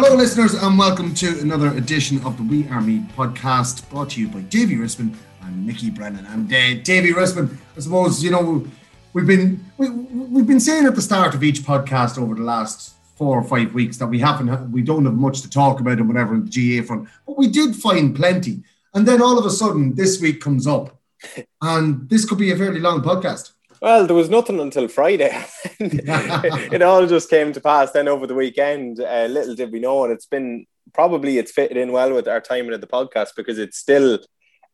Hello, listeners, and welcome to another edition of the We Are Meath podcast brought to you by Davy Rispin and Mickey Brennan. And uh, Davy Rispin, I suppose, you know, we've been we, we've been saying at the start of each podcast over the last four or five weeks that we haven't we don't have much to talk about and whatever in the GA front, but we did find plenty. And then all of a sudden, this week comes up, and this could be a fairly long podcast. Well, there was nothing until Friday. it all just came to pass then over the weekend. Uh, little did we know, and it's been probably it's fitted in well with our timing of the podcast because it's still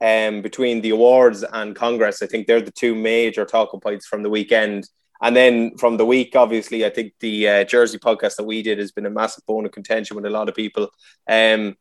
um, between the awards and Congress. I think they're the two major talking points from the weekend. And then from the week, obviously, I think the uh, Jersey podcast that we did has been a massive bone of contention with a lot of people. Um,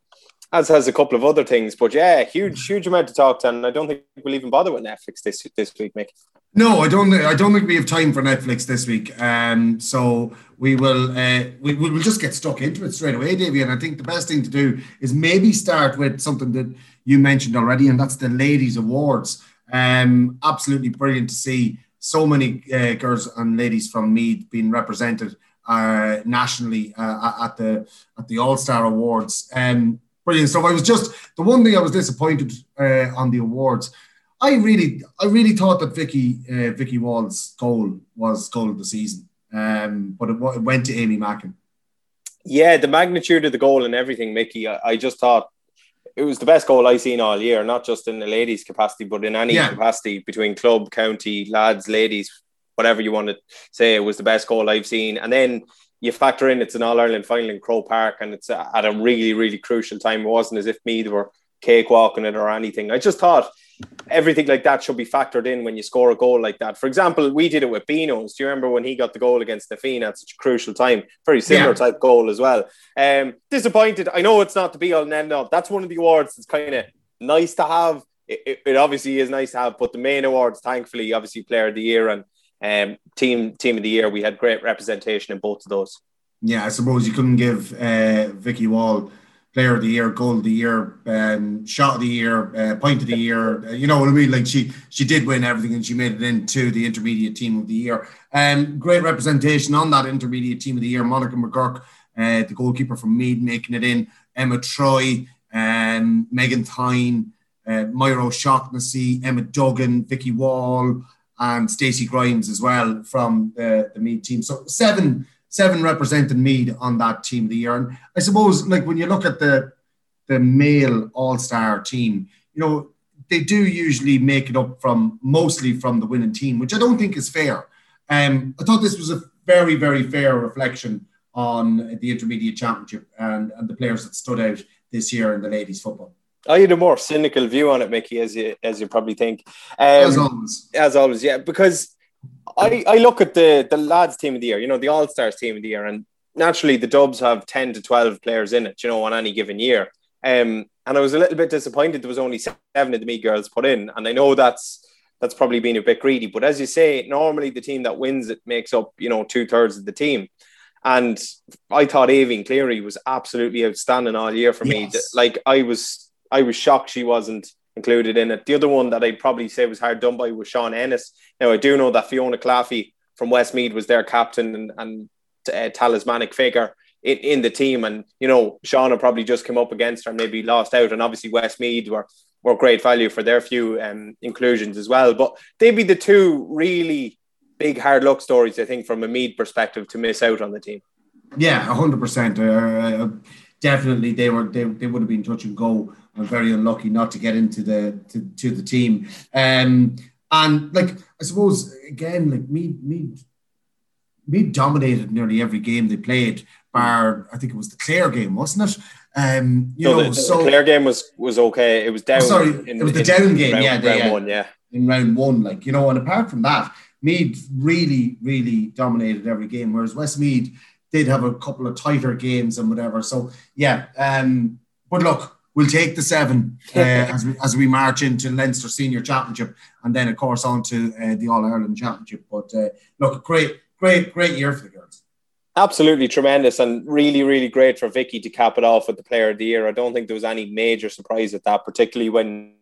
as has a couple of other things. But yeah, huge, huge amount to talk to, and I don't think we'll even bother with Netflix this this week, Mick. No, I don't. I don't think we have time for Netflix this week. Um, so we will. Uh, we will just get stuck into it straight away, Davey. And I think the best thing to do is maybe start with something that you mentioned already, and that's the ladies' awards. Um, absolutely brilliant to see so many uh, girls and ladies from Meath being represented uh, nationally uh, at the at the All Star Awards. Um, brilliant stuff. I was just the one thing I was disappointed uh, on the awards I really, I really thought that Vicky, uh, Vicky Wall's goal was goal of the season, um, but it, it, went to Aimee Mackin. Yeah, the magnitude of the goal and everything, Mickey. I, I just thought it was the best goal I've seen all year, not just in the ladies' capacity, but in any yeah. capacity between club, county, lads, ladies, whatever you want to say. It was the best goal I've seen. And then you factor in it's an All Ireland final in Croke Park, and it's at a really, really crucial time. It wasn't as if me were cakewalking it or anything. I just thought everything like that should be factored in when you score a goal like that. For example, we did it with Beano's. Do you remember when he got the goal against the Feen at such a crucial time? Very similar yeah. type goal as well. Um, disappointed. I know it's not the be all and end all. That's one of the awards that's kind of nice to have. It, it, it, obviously is nice to have, but the main awards, thankfully, obviously Player of the Year and um, Team Team of the Year, we had great representation in both of those. Yeah, I suppose you couldn't give uh, Vicky Wall player of the year, goal of the year, um, shot of the year, uh, point of the year. Uh, you know what I mean? Like she she did win everything, and she made it into the intermediate team of the year. Um, great representation on that intermediate team of the year. Monica McGuirk, uh, the goalkeeper from Meath, making it in. Emma Troy, um, Megan Thynne, uh, Máire O'Shaughnessy, Emma Duggan, Vicky Wall, and Stacey Grimes as well from the, the Meath team. So seven seven representing Meath on that team of the year. And I suppose, like when you look at the the male All Star team, you know they do usually make it up from mostly from the winning team, which I don't think is fair. Um, I thought this was a very very fair reflection on the intermediate championship and, and the players that stood out this year in the ladies football. I had a more cynical view on it, Mickey, as you as you probably think. Um, as always, as always, yeah, because I, I look at the the lads team of the year, you know, the All Stars team of the year, and naturally the Dubs have ten to twelve players in it, you know, on any given year. Um, and I was a little bit disappointed there was only seven of the me girls put in, and I know that's that's probably been a bit greedy, but as you say, normally the team that wins it makes up, you know, two thirds of the team. And I thought Aoibhinn Cleary was absolutely outstanding all year for yes. me. Like I was, I was shocked she wasn't included in it. The other one that I'd probably say was hard done by was Shauna Ennis. Now, I do know that Fiona Claffey from Westmeath was their captain and, and uh, talismanic figure in, in the team. And, you know, Shauna probably just came up against her, and maybe lost out. And obviously, Westmeath were, were great value for their few um, inclusions as well. But they'd be the two really big hard luck stories, I think, from a Meath perspective to miss out on the team. Yeah, hundred percent. Uh, uh, definitely, they were they, they would have been touch and go. I'm very unlucky not to get into the to, to the team. Um, and like I suppose again, like me me me dominated nearly every game they played. Bar I think it was the Clare game, wasn't it? Um, you no, know, the, so the Clare game was was okay. It was down. Oh, sorry, in, it was the in, down game. Round, yeah, round yeah, one. Yeah, in round one, like you know, and apart from that, Meath really, really dominated every game, whereas Westmeath did have a couple of tighter games and whatever. So yeah, um, but look, we'll take the seven uh, as we as we march into Leinster Senior Championship, and then of course on to uh, the All Ireland Championship. But uh, look, great, great, great year for the girls. Absolutely tremendous and really, really great for Vicky to cap it off with the Player of the Year. I don't think there was any major surprise at that, particularly when,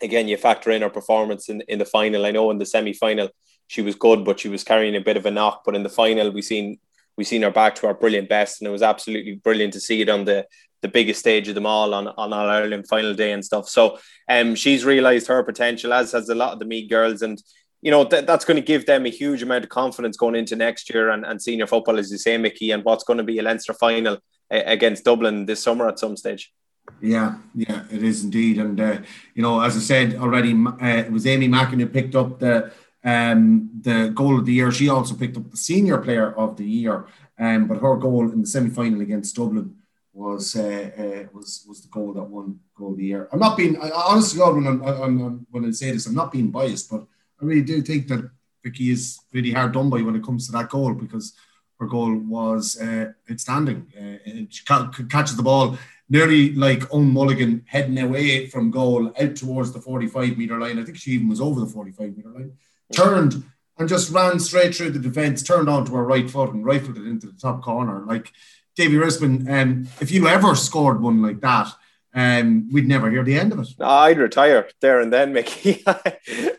again, you factor in her performance in, in the final. I know in the semi final she was good, but she was carrying a bit of a knock. But in the final, we seen we seen her back to her brilliant best, and it was absolutely brilliant to see it on the the biggest stage of them all on, on All Ireland final day and stuff. So um, she's realised her potential, as has a lot of the Meath girls, and you know th- that's going to give them a huge amount of confidence going into next year and, and senior football, as you say, Mickey, and what's going to be a Leinster final against Dublin this summer at some stage. Yeah, yeah, it is indeed, and uh, you know, as I said already, uh, it was Aimee Mackin who picked up the um, the goal of the year. She also picked up the senior player of the year, um, but her goal in the semi final against Dublin was uh, uh, was was the goal that won goal of the year. I'm not being I, honestly, God, when I'm, I'm, when I say this, I'm not being biased, but I really do think that Vicky is really hard done by when it comes to that goal because her goal was uh, outstanding. Uh, she ca- catches the ball nearly like Owen Mulligan heading away from goal out towards the 45 meter line. I think she even was over the 45 meter line turned and just ran straight through the defence, turned onto her right foot and rifled it into the top corner. Like Davy Rispin, um, if you ever scored one like that, um, we'd never hear the end of it. I'd retire there and then, Mickey.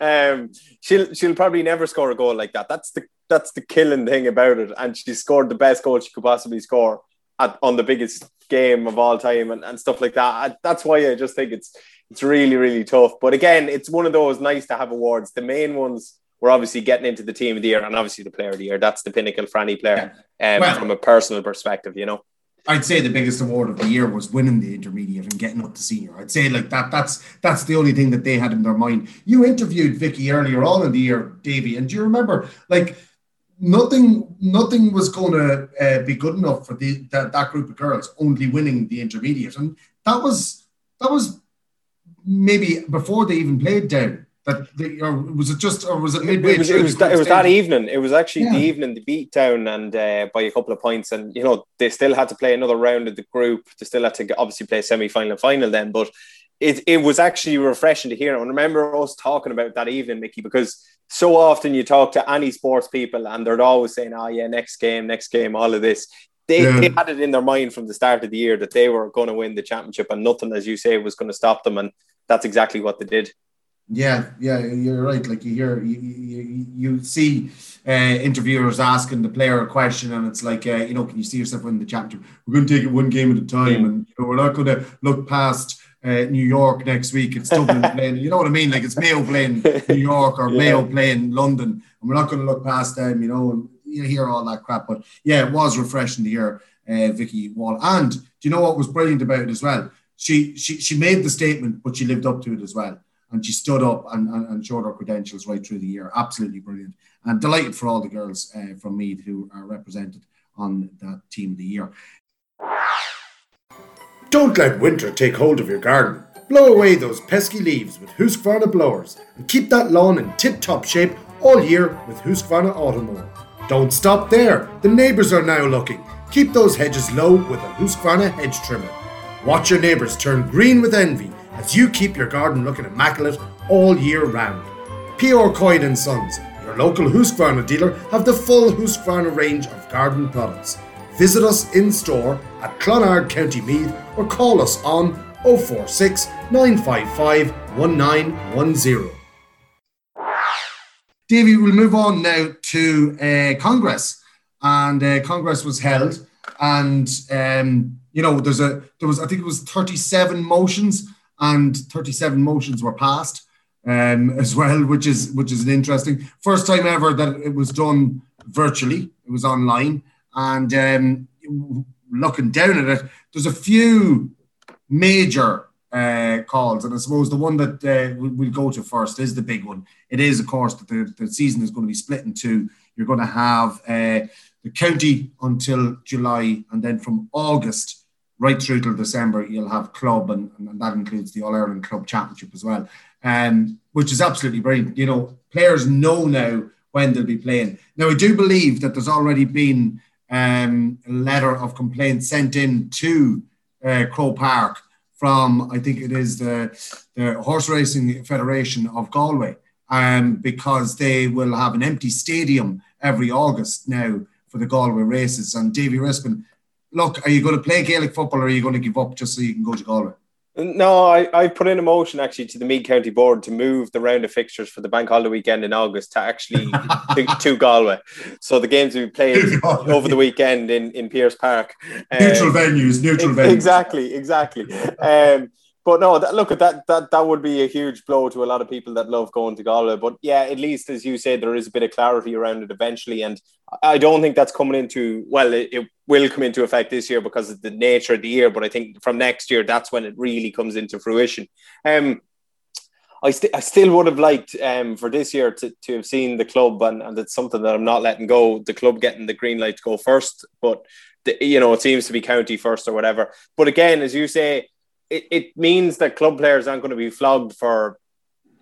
um, she'll she'll probably never score a goal like that. That's the that's the killing thing about it. And she scored the best goal she could possibly score at, on the biggest game of all time and, and stuff like that. I, that's why I just think it's it's really really tough. But again, it's one of those nice to have awards. The main ones we're obviously getting into the team of the year and obviously the player of the year. That's the pinnacle for any player yeah. um, well, from a personal perspective, you know. I'd say the biggest award of the year was winning the intermediate and getting up to senior. I'd say like that. That's that's the only thing that they had in their mind. You interviewed Vicky earlier on in the year, Davy, and do you remember like nothing nothing was going to uh, be good enough for the that, that group of girls only winning the intermediate, and that was that was maybe before they even played down. That the, or was it just or was it midway? It was, it was, that, it was that evening. It was actually yeah. the evening they beat down and uh, by a couple of points, and you know they still had to play another round of the group. They still had to obviously play semi final and final then, but it it was actually refreshing to hear. And remember us talking about that evening, Mickey, because so often you talk to any sports people and they're always saying, "Oh yeah, next game, next game, all of this." They, yeah. they had it in their mind from the start of the year that they were going to win the championship and nothing, as you say, was going to stop them. And that's exactly what they did. Yeah, yeah, you're right. Like you hear, you, you, you see uh, interviewers asking the player a question, and it's like, uh, you know, can you see yourself winning the championship? We're going to take it one game at a time, mm. and you know, we're not going to look past uh, New York next week. It's Dublin playing, you know what I mean? Like it's Mayo playing New York or yeah. Mayo playing London, and we're not going to look past them, you know. And you hear all that crap, but yeah, it was refreshing to hear uh, Vicky Wall. And do you know what was brilliant about it as well? She she she made the statement, but she lived up to it as well and she stood up and, and, and, showed her credentials right through the year. Absolutely brilliant. And delighted for all the girls uh, from Meath who are represented on that team of the year. Don't let winter take hold of your garden. Blow away those pesky leaves with Husqvarna blowers and keep that lawn in tip top shape all year with Husqvarna Automower. Don't stop there, the neighbours are now looking. Keep those hedges low with a Husqvarna hedge trimmer. Watch your neighbours turn green with envy as you keep your garden looking immaculate all year round. P.R. Coyne and Sons, your local Husqvarna dealer, have the full Husqvarna range of garden products. Visit us in store at Clonard, County Meath, or call us on 046 955 1910. Davy, we'll move on now to uh, Congress, and uh, Congress was held, and um, you know there's a there was I think it was 37 motions and 37 motions were passed um, as well, which is which is an interesting first time ever that it was done virtually. It was online, And um, looking down at it, there's a few major uh, calls, and I suppose the one that uh, we'll go to first is the big one. It is, of course, that the, the season is going to be split in two. You're going to have uh, the county until July, and then from August right through till December, you'll have club, and, and that includes the All Ireland Club Championship as well, um, which is absolutely brilliant. You know, players know now when they'll be playing. Now, I do believe that there's already been um, a letter of complaint sent in to uh, Croke Park from, I think it is the, the Horse Racing Federation of Galway, um, because they will have an empty stadium every August now for the Galway races. And Davy Rispin, look, are you going to play Gaelic football or are you going to give up just so you can go to Galway? No, I, I put in a motion actually to the Meath County Board to move the round of fixtures for the bank holiday weekend in August to actually to, to, Galway. So the games will be played over the weekend in, in Pierce Park. Neutral um, venues, neutral venues. Exactly, exactly. Um, but no, that, look at that. That that would be a huge blow to a lot of people that love going to Galway. But yeah, at least as you said, there is a bit of clarity around it eventually, and I don't think that's coming into well, it, it will come into effect this year because of the nature of the year. But I think from next year, that's when it really comes into fruition. Um, I, st- I still would have liked um, for this year to, to have seen the club, and, and it's something that I'm not letting go. The club getting the green light to go first, but the, you know it seems to be county first or whatever. But again, as you say, it, it means that club players aren't going to be flogged for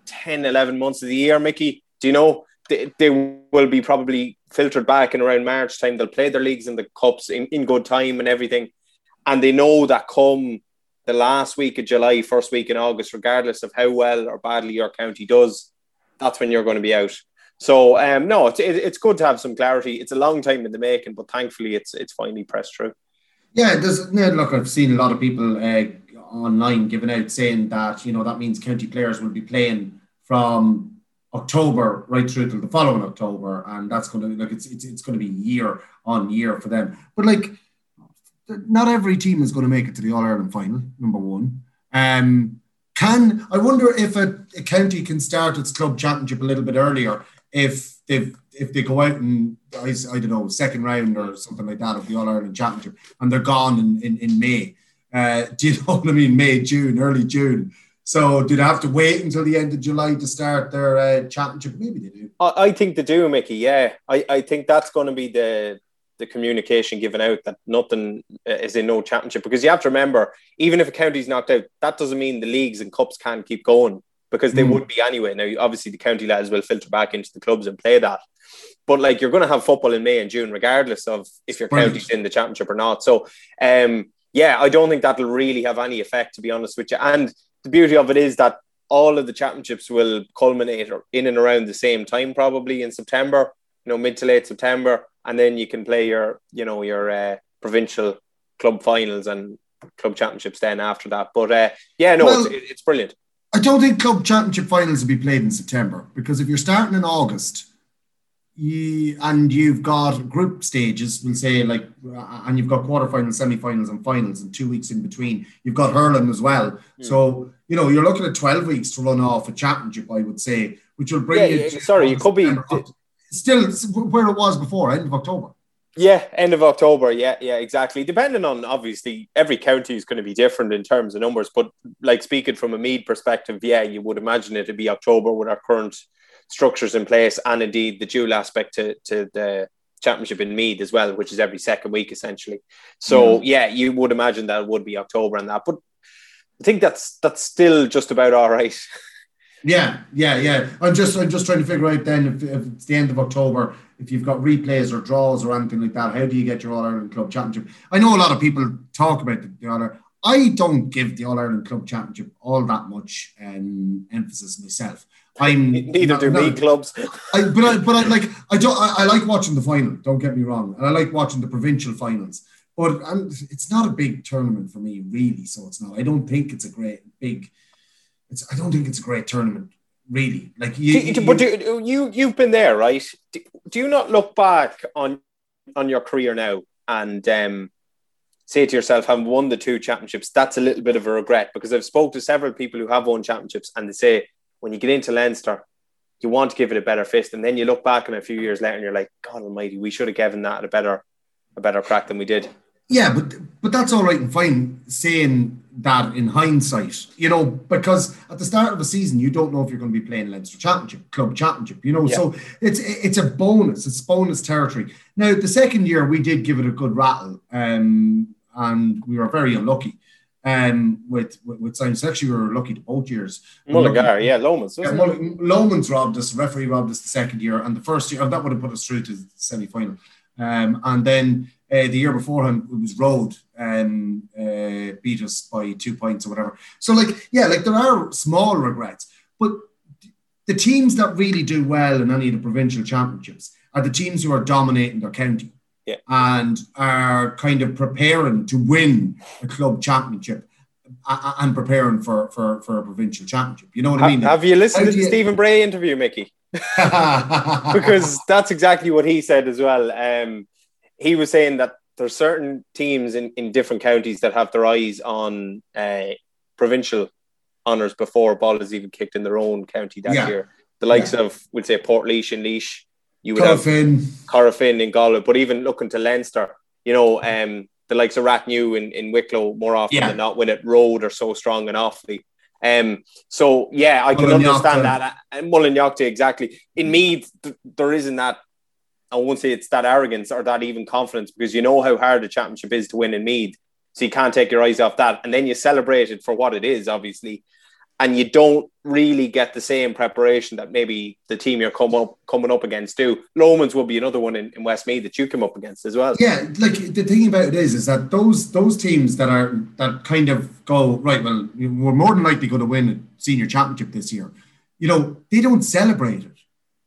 10, 11 months of the year, Mickey. Do you know? They, they will be probably filtered back in around March time. They'll play their leagues and the cups in, in good time and everything. And they know that come the last week of July, first week in August, regardless of how well or badly your county does, that's when you're going to be out. So um, no, it's it, it's good to have some clarity. It's a long time in the making, but thankfully it's it's finally pressed through. Yeah, there's look. I've seen a lot of people uh, online giving out saying that you know that means county players will be playing from October right through to the following October, and that's going to like it's it's, it's going to be year on year for them. But like, not every team is going to make it to the All Ireland final. Number one, um, can I wonder if a, a county can start its club championship a little bit earlier if they if they go out and I, I don't know second round or something like that of the All Ireland Championship and they're gone in, in, in May uh, do you know what I mean? May, June, early June. So do they have to wait until the end of July to start their uh, championship? Maybe they do. I, I think they do, Mickey. Yeah, I, I think that's going to be the the communication given out that nothing uh, is in no championship because you have to remember, even if a county's knocked out, that doesn't mean the leagues and cups can't keep going because they mm. would be anyway. Now, obviously, the county lads will filter back into the clubs and play that. But like you're going to have football in May and June, regardless of if your Brilliant. county's in the championship or not. So, um, yeah, I don't think that'll really have any effect, to be honest with you. And the beauty of it is that all of the championships will culminate in and around the same time, probably in September, you know, mid to late September, and then you can play your, you know, your uh, provincial club finals and club championships then after that. But uh, yeah, no, well, it's, it's brilliant. I don't think club championship finals will be played in September because if you're starting in August you, and you've got group stages, we'll say like, and you've got quarterfinals, semi-finals, and finals, and two weeks in between. You've got hurling as well. Mm. So you know you're looking at twelve weeks to run off a championship, I would say, which will bring yeah, you. Yeah, sorry, you could be still where it was before, end of October. Yeah, end of October. Yeah, yeah, exactly. Depending on obviously every county is going to be different in terms of numbers, but like speaking from a Meath perspective, yeah, you would imagine it to be October with our current structures in place, and indeed the dual aspect to, to the championship in Meath as well, which is every second week essentially. So mm. yeah, you would imagine that it would be October and that, but I think that's that's still just about all right. Yeah, yeah, yeah. I'm just I'm just trying to figure out then if, if it's the end of October, if you've got replays or draws or anything like that, how do you get your All Ireland Club Championship? I know a lot of people talk about the, the All I don't give the All Ireland Club Championship all that much um, emphasis myself. I'm neither do me clubs. I, but I, but I like I don't I, I, like watching the final. Don't get me wrong, and I like watching the provincial finals. But I'm, it's not a big tournament for me, really. So it's not. I don't think it's a great big. It's I don't think it's a great tournament, really. Like you, do, but do, you you've been there, right? Do, do you not look back on on your career now and um, say to yourself, having won the two championships, that's a little bit of a regret because I've spoke to several people who have won championships and they say when you get into Leinster, you want to give it a better fist, and then you look back and a few years later and you're like, God Almighty, we should have given that a better a better crack than we did. Yeah, but but that's all right and fine saying that in hindsight, you know, because at the start of the season you don't know if you're going to be playing Leinster Championship, Club Championship, you know. Yeah. So it's it's a bonus, it's bonus territory. Now the second year we did give it a good rattle, um, and we were very unlucky. Um, with with, with science, actually, we were lucky to both years. Mullingar, yeah, Lomans. Yeah, Lomans robbed us. Referee robbed us the second year, and the first year, and that would have put us through to the semi final. Um, and then uh, the year beforehand, it was Rhode um, uh, beat us by two points or whatever. So, like, yeah, like there are small regrets, but the teams that really do well in any of the provincial championships are the teams who are dominating their county yeah. and are kind of preparing to win a club championship and preparing for, for, for a provincial championship. You know what I mean? Have you listened to the you... Stephen Bray interview, Mickey? because that's exactly what he said as well. Um, he was saying that there's certain teams in, in different counties that have their eyes on uh, provincial honours before ball is even kicked in their own county that yeah. year. The likes yeah. of, we'd say, Portlaoise and Laois. You would Corofin. have Corofin in Galway, but even looking to Leinster, you know, um, the likes of Rathnew in, in Wicklow more often yeah. than not when it Rhode are so strong and Offaly. Um, so yeah, I can understand that. And Mullingar exactly. In Meath, th- there isn't that I won't say it's that arrogance or that even confidence because you know how hard the championship is to win in Meath. So you can't take your eyes off that. And then you celebrate it for what it is, obviously. And you don't really get the same preparation that maybe the team you're come up, coming up against do. Lomans will be another one in, in Westmeath that you come up against as well. Yeah, like the thing about it is, is that those those teams that are that kind of go right. Well, we're more than likely going to win a senior championship this year. You know, they don't celebrate it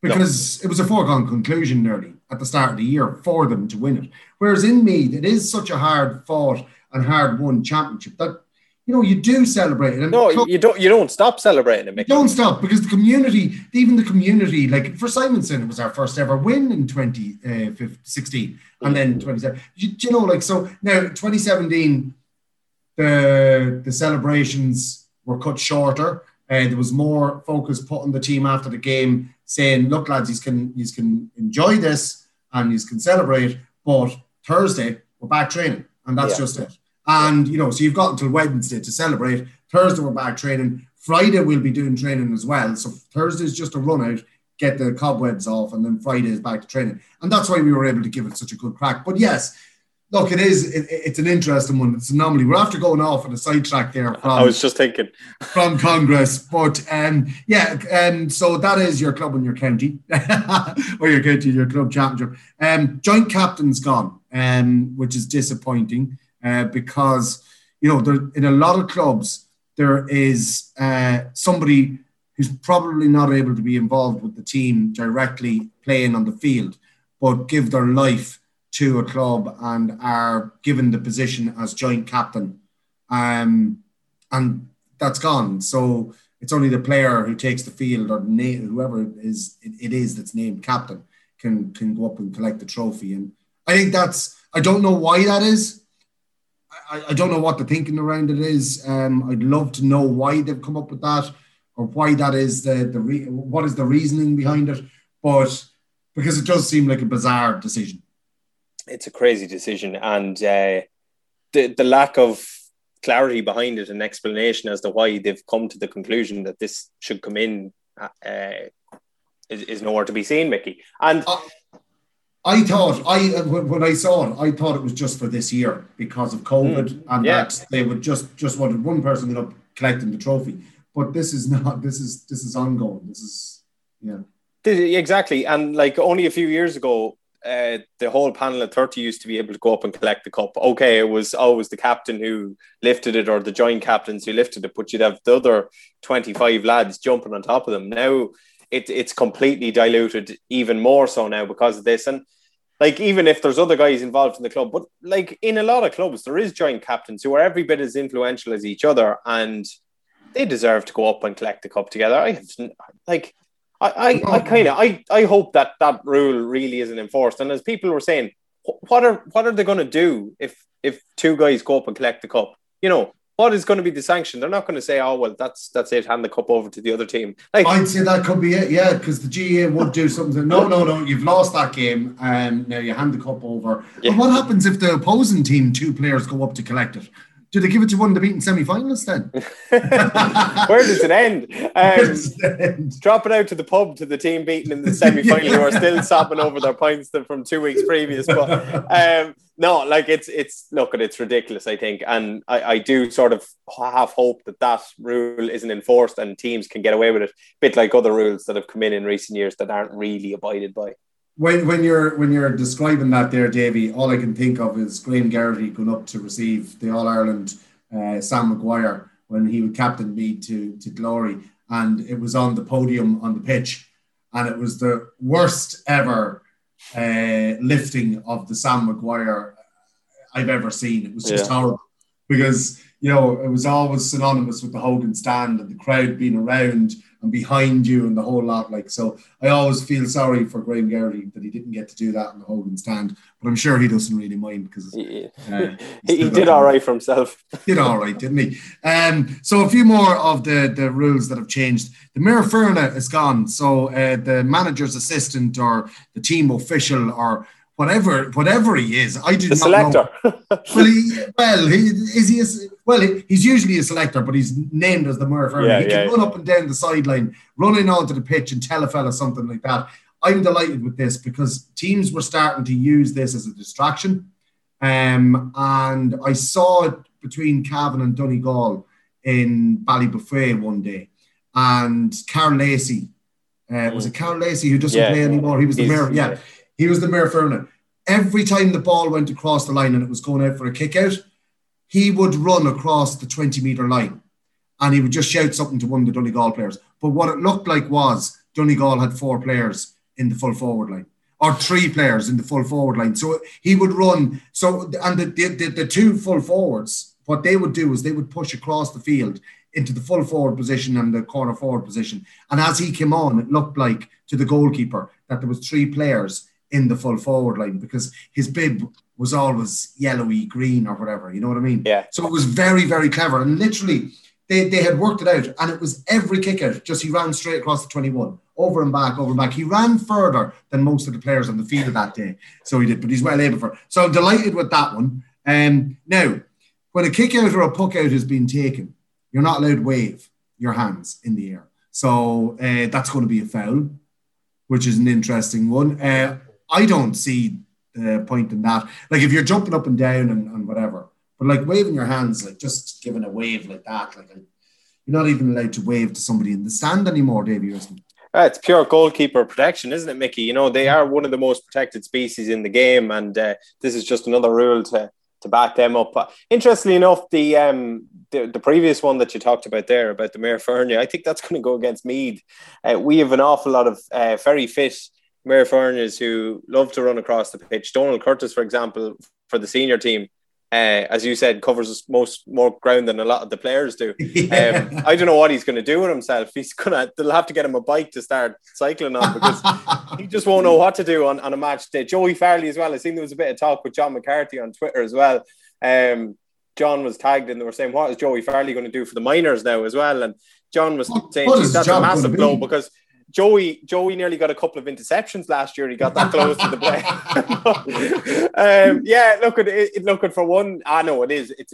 because no. it was a foregone conclusion nearly at the start of the year for them to win it. Whereas in Meath, it is such a hard fought and hard won championship that you know you do celebrate it. And no, club, you don't. You don't stop celebrating it. Mickey. Don't stop because the community, even the community, like for Simonstown, it was our first ever win in 2016, uh, and then 27. You, you know, like so now 2017, the the celebrations were cut shorter. Uh, there was more focus put on the team after the game saying, look, lads, you can you can enjoy this and you can celebrate, but Thursday we're back training, and that's yeah. just it. And you know, so you've got until Wednesday to celebrate. Thursday we're back training. Friday we'll be doing training as well. So Thursday is just a run out, get the cobwebs off, and then Friday is back to training. And that's why we were able to give it such a good crack. But yes, look, it is. It, it's an interesting one. It's an anomaly. We're after going off on a sidetrack there. From, I was just thinking from Congress, but um, yeah. Um, so that is your club and your county, or your county, your club championship. Um, joint captain's gone, um, which is disappointing uh, because you know there in a lot of clubs there is uh, somebody who's probably not able to be involved with the team directly playing on the field, but give their life to a club and are given the position as joint captain. Um, and that's gone. So it's only the player who takes the field or na- whoever it is, it, it is that's named captain can, can go up and collect the trophy. And I think that's, I don't know why that is. I, I don't know what the thinking around it is. Um, I'd love to know why they've come up with that or why that is the, the re- what is the reasoning behind it. But because it does seem like a bizarre decision it's a crazy decision, and uh, the the lack of clarity behind it and explanation as to why they've come to the conclusion that this should come in uh, is, is nowhere to be seen, Mickey. And uh, I thought I when I saw it, I thought it was just for this year because of COVID, mm, and yeah. that they would just just wanted one person up collecting the trophy. But this is not. This is this is ongoing. This is yeah. Exactly, and like only a few years ago, uh, the whole panel of 30 used to be able to go up and collect the cup. Okay, it was always the captain who lifted it or the joint captains who lifted it, but you'd have the other 25 lads jumping on top of them. Now it, it's completely diluted even more so now because of this. And like, even if there's other guys involved in the club, but like in a lot of clubs, there is joint captains who are every bit as influential as each other and they deserve to go up and collect the cup together. I have, like, I, I, I kind of, I, I hope that that rule really isn't enforced. And as people were saying, what are what are they going to do if if two guys go up and collect the cup? You know, what is going to be the sanction? They're not going to say, "Oh well, that's that's it. Hand the cup over to the other team." Like, I'd say that could be it, yeah, because the GA would do something. No, no, no, you've lost that game, and um, now you hand the cup over. Yeah. But what happens if the opposing team two players go up to collect it? Do they give it to one of the beaten semi-finalists then? Where does it end? Um, drop it out to the pub to the team beaten in the semi-final yeah. who are still sobbing over their points from two weeks previous. But um, no, like it's it's look at it's ridiculous. I think, and I, I do sort of have hope that that rule isn't enforced and teams can get away with it, a bit like other rules that have come in in recent years that aren't really abided by when when you're when you're describing that there, Davy, all I can think of is Graham Geraghty going up to receive the All Ireland uh, Sam Maguire when he would captain me to to glory, and it was on the podium on the pitch, and it was the worst ever uh, lifting of the Sam Maguire I've ever seen. It was just yeah. horrible because you know it was always synonymous with the Hogan stand and the crowd being around and behind you and the whole lot. Like so, I always feel sorry for Graham Geraghty that he didn't get to do that in the Hogan stand, but I'm sure he doesn't really mind because uh, he did all right for himself. did all right, didn't he? Um, so a few more of the the rules that have changed. The Maor Foirne is gone, so uh, the manager's assistant or the team official or whatever whatever he is. I did the not selector. know. well, he, well, he, is he? Well, he's usually a selector, but he's named as the Murphy. Yeah, he can yeah, run up and down the sideline, running onto the pitch, and tell a fella something like that. I'm delighted with this because teams were starting to use this as a distraction, um, and I saw it between Cavan and Donegal in Ballybofey one day, and Karl Lacey. Uh, was it Karl Lacey who doesn't yeah, play anymore? He was the mayor. Yeah, he was the maor foirne. Every time the ball went across the line and it was going out for a kick out, he would run across the 20 metre line and he would just shout something to one of the Donegal players. But what it looked like was Donegal had four players in the full forward line or three players in the full forward line. So he would run. So, and the, the, the, two full forwards, what they would do is they would push across the field into the full forward position and the corner forward position. And as he came on, it looked like to the goalkeeper that there was three players in the full forward line because his bib was always yellowy green or whatever. You know what I mean? Yeah. So it was very, very clever. And literally, they, they had worked it out, and it was every kick out. Just he ran straight across the 21, over and back, over and back. He ran further than most of the players on the field that day. So he did, but he's well able for. It. So I'm delighted with that one. Um, now, when a kick out or a puck out has been taken, you're not allowed to wave your hands in the air. So uh, that's going to be a foul, which is an interesting one. Uh, I don't see the point in that. Like if you're jumping up and down and, and whatever, but like waving your hands, like just giving a wave like that, like you're not even allowed to wave to somebody in the stand anymore, Davey. Uh, it's pure goalkeeper protection, isn't it, Mickey? You know they are one of the most protected species in the game, and uh, this is just another rule to to back them up. But interestingly enough, the um the, the previous one that you talked about there about the Maor Foirne, I think that's going to go against Meath. Uh, we have an awful lot of uh, very fit Mayor Foreigners who love to run across the pitch. Donal Curtis, for example, for the senior team, uh, as you said, covers most more ground than a lot of the players do. Yeah. Um, I don't know what he's going to do with himself. He's gonna they'll have to get him a bike to start cycling on because he just won't know what to do on, on a match day. Joey Farley as well. I think there was a bit of talk with John McCarthy on Twitter as well. Um, John was tagged and they were saying, "What is Joey Farley going to do for the minors now as well?" And John was saying, "That's a massive blow because." Joey Joey nearly got a couple of interceptions last year. He got that close to the play. um, yeah, look at it. Look at for one. I know it is. It's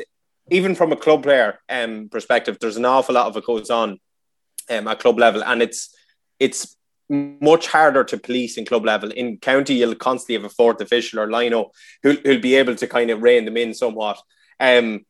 even from a club player um, perspective. There's an awful lot of it goes on um, at club level, and it's it's much harder to police in club level. In county, you'll constantly have a fourth official or lino who'll, who'll be able to kind of rein them in somewhat. Um,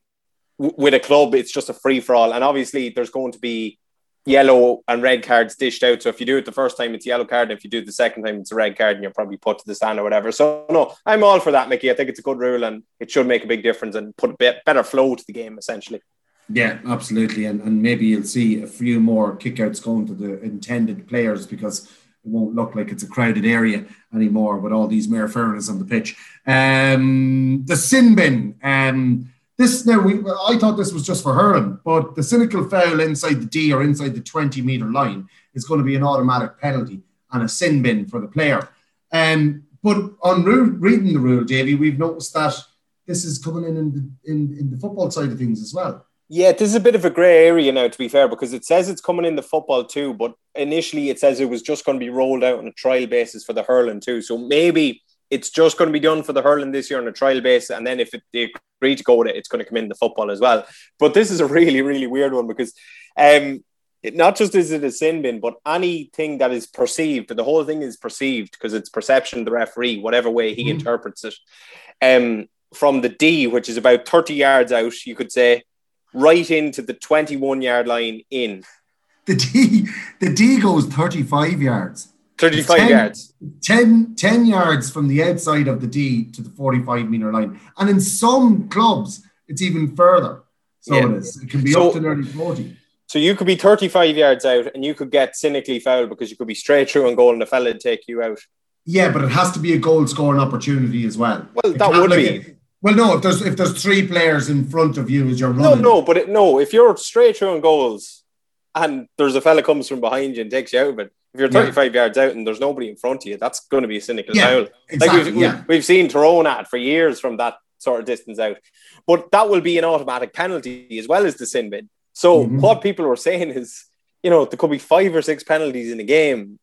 with a club, it's just a free for all, and obviously there's going to be yellow and red cards dished out. So if you do it the first time, it's yellow card. If you do it the second time, it's a red card, and you're probably put to the stand or whatever. So no, I'm all for that, Mickey. I think it's a good rule, and it should make a big difference and put a bit better flow to the game, essentially. Yeah, absolutely, and and maybe you'll see a few more kickouts going to the intended players because it won't look like it's a crowded area anymore with all these mere fairness on the pitch. Um, the sin bin. Um, this now, we, I thought this was just for hurling, but the cynical foul inside the D or inside the 20 metre line is going to be an automatic penalty and a sin bin for the player. Um, but on rule, reading the rule, Davy, we've noticed that this is coming in in the, in, in the football side of things as well. Yeah, this is a bit of a grey area now, to be fair, because it says it's coming in the football too, but initially it says it was just going to be rolled out on a trial basis for the hurling too. So maybe it's just going to be done for the hurling this year on a trial basis, and then if it, they agree to go with it, it's going to come in the football as well. But this is a really, really weird one because um, it, not just is it a sin bin, but anything that is perceived, the whole thing is perceived because it's perception of the referee, whatever way he mm. interprets it. Um, from the D, which is about 30 yards out, you could say, right into the 21 yard line in. The D, the D goes 35 yards. 35 10, yards. 10, 10 yards from the outside of the D to the 45 meter line. And in some clubs, it's even further. So yeah. it is. It can be so, up to nearly 40. So you could be 35 yards out and you could get cynically fouled because you could be straight through and goal and the fella would take you out. Yeah, but it has to be a goal scoring opportunity as well. Well, it that would like be. It, well, no, if there's if there's three players in front of you as you're running. No, no, but it, no, if you're straight through on goals and there's a fella comes from behind you and takes you out of it, if you're 35 yeah. yards out and there's nobody in front of you, that's going to be a cynical yeah, foul. Exactly, like we've, yeah. we've seen Tyrone at for years from that sort of distance out. But that will be an automatic penalty as well as the sin bin. So mm-hmm. what people were saying is, you know, there could be five or six penalties in a game.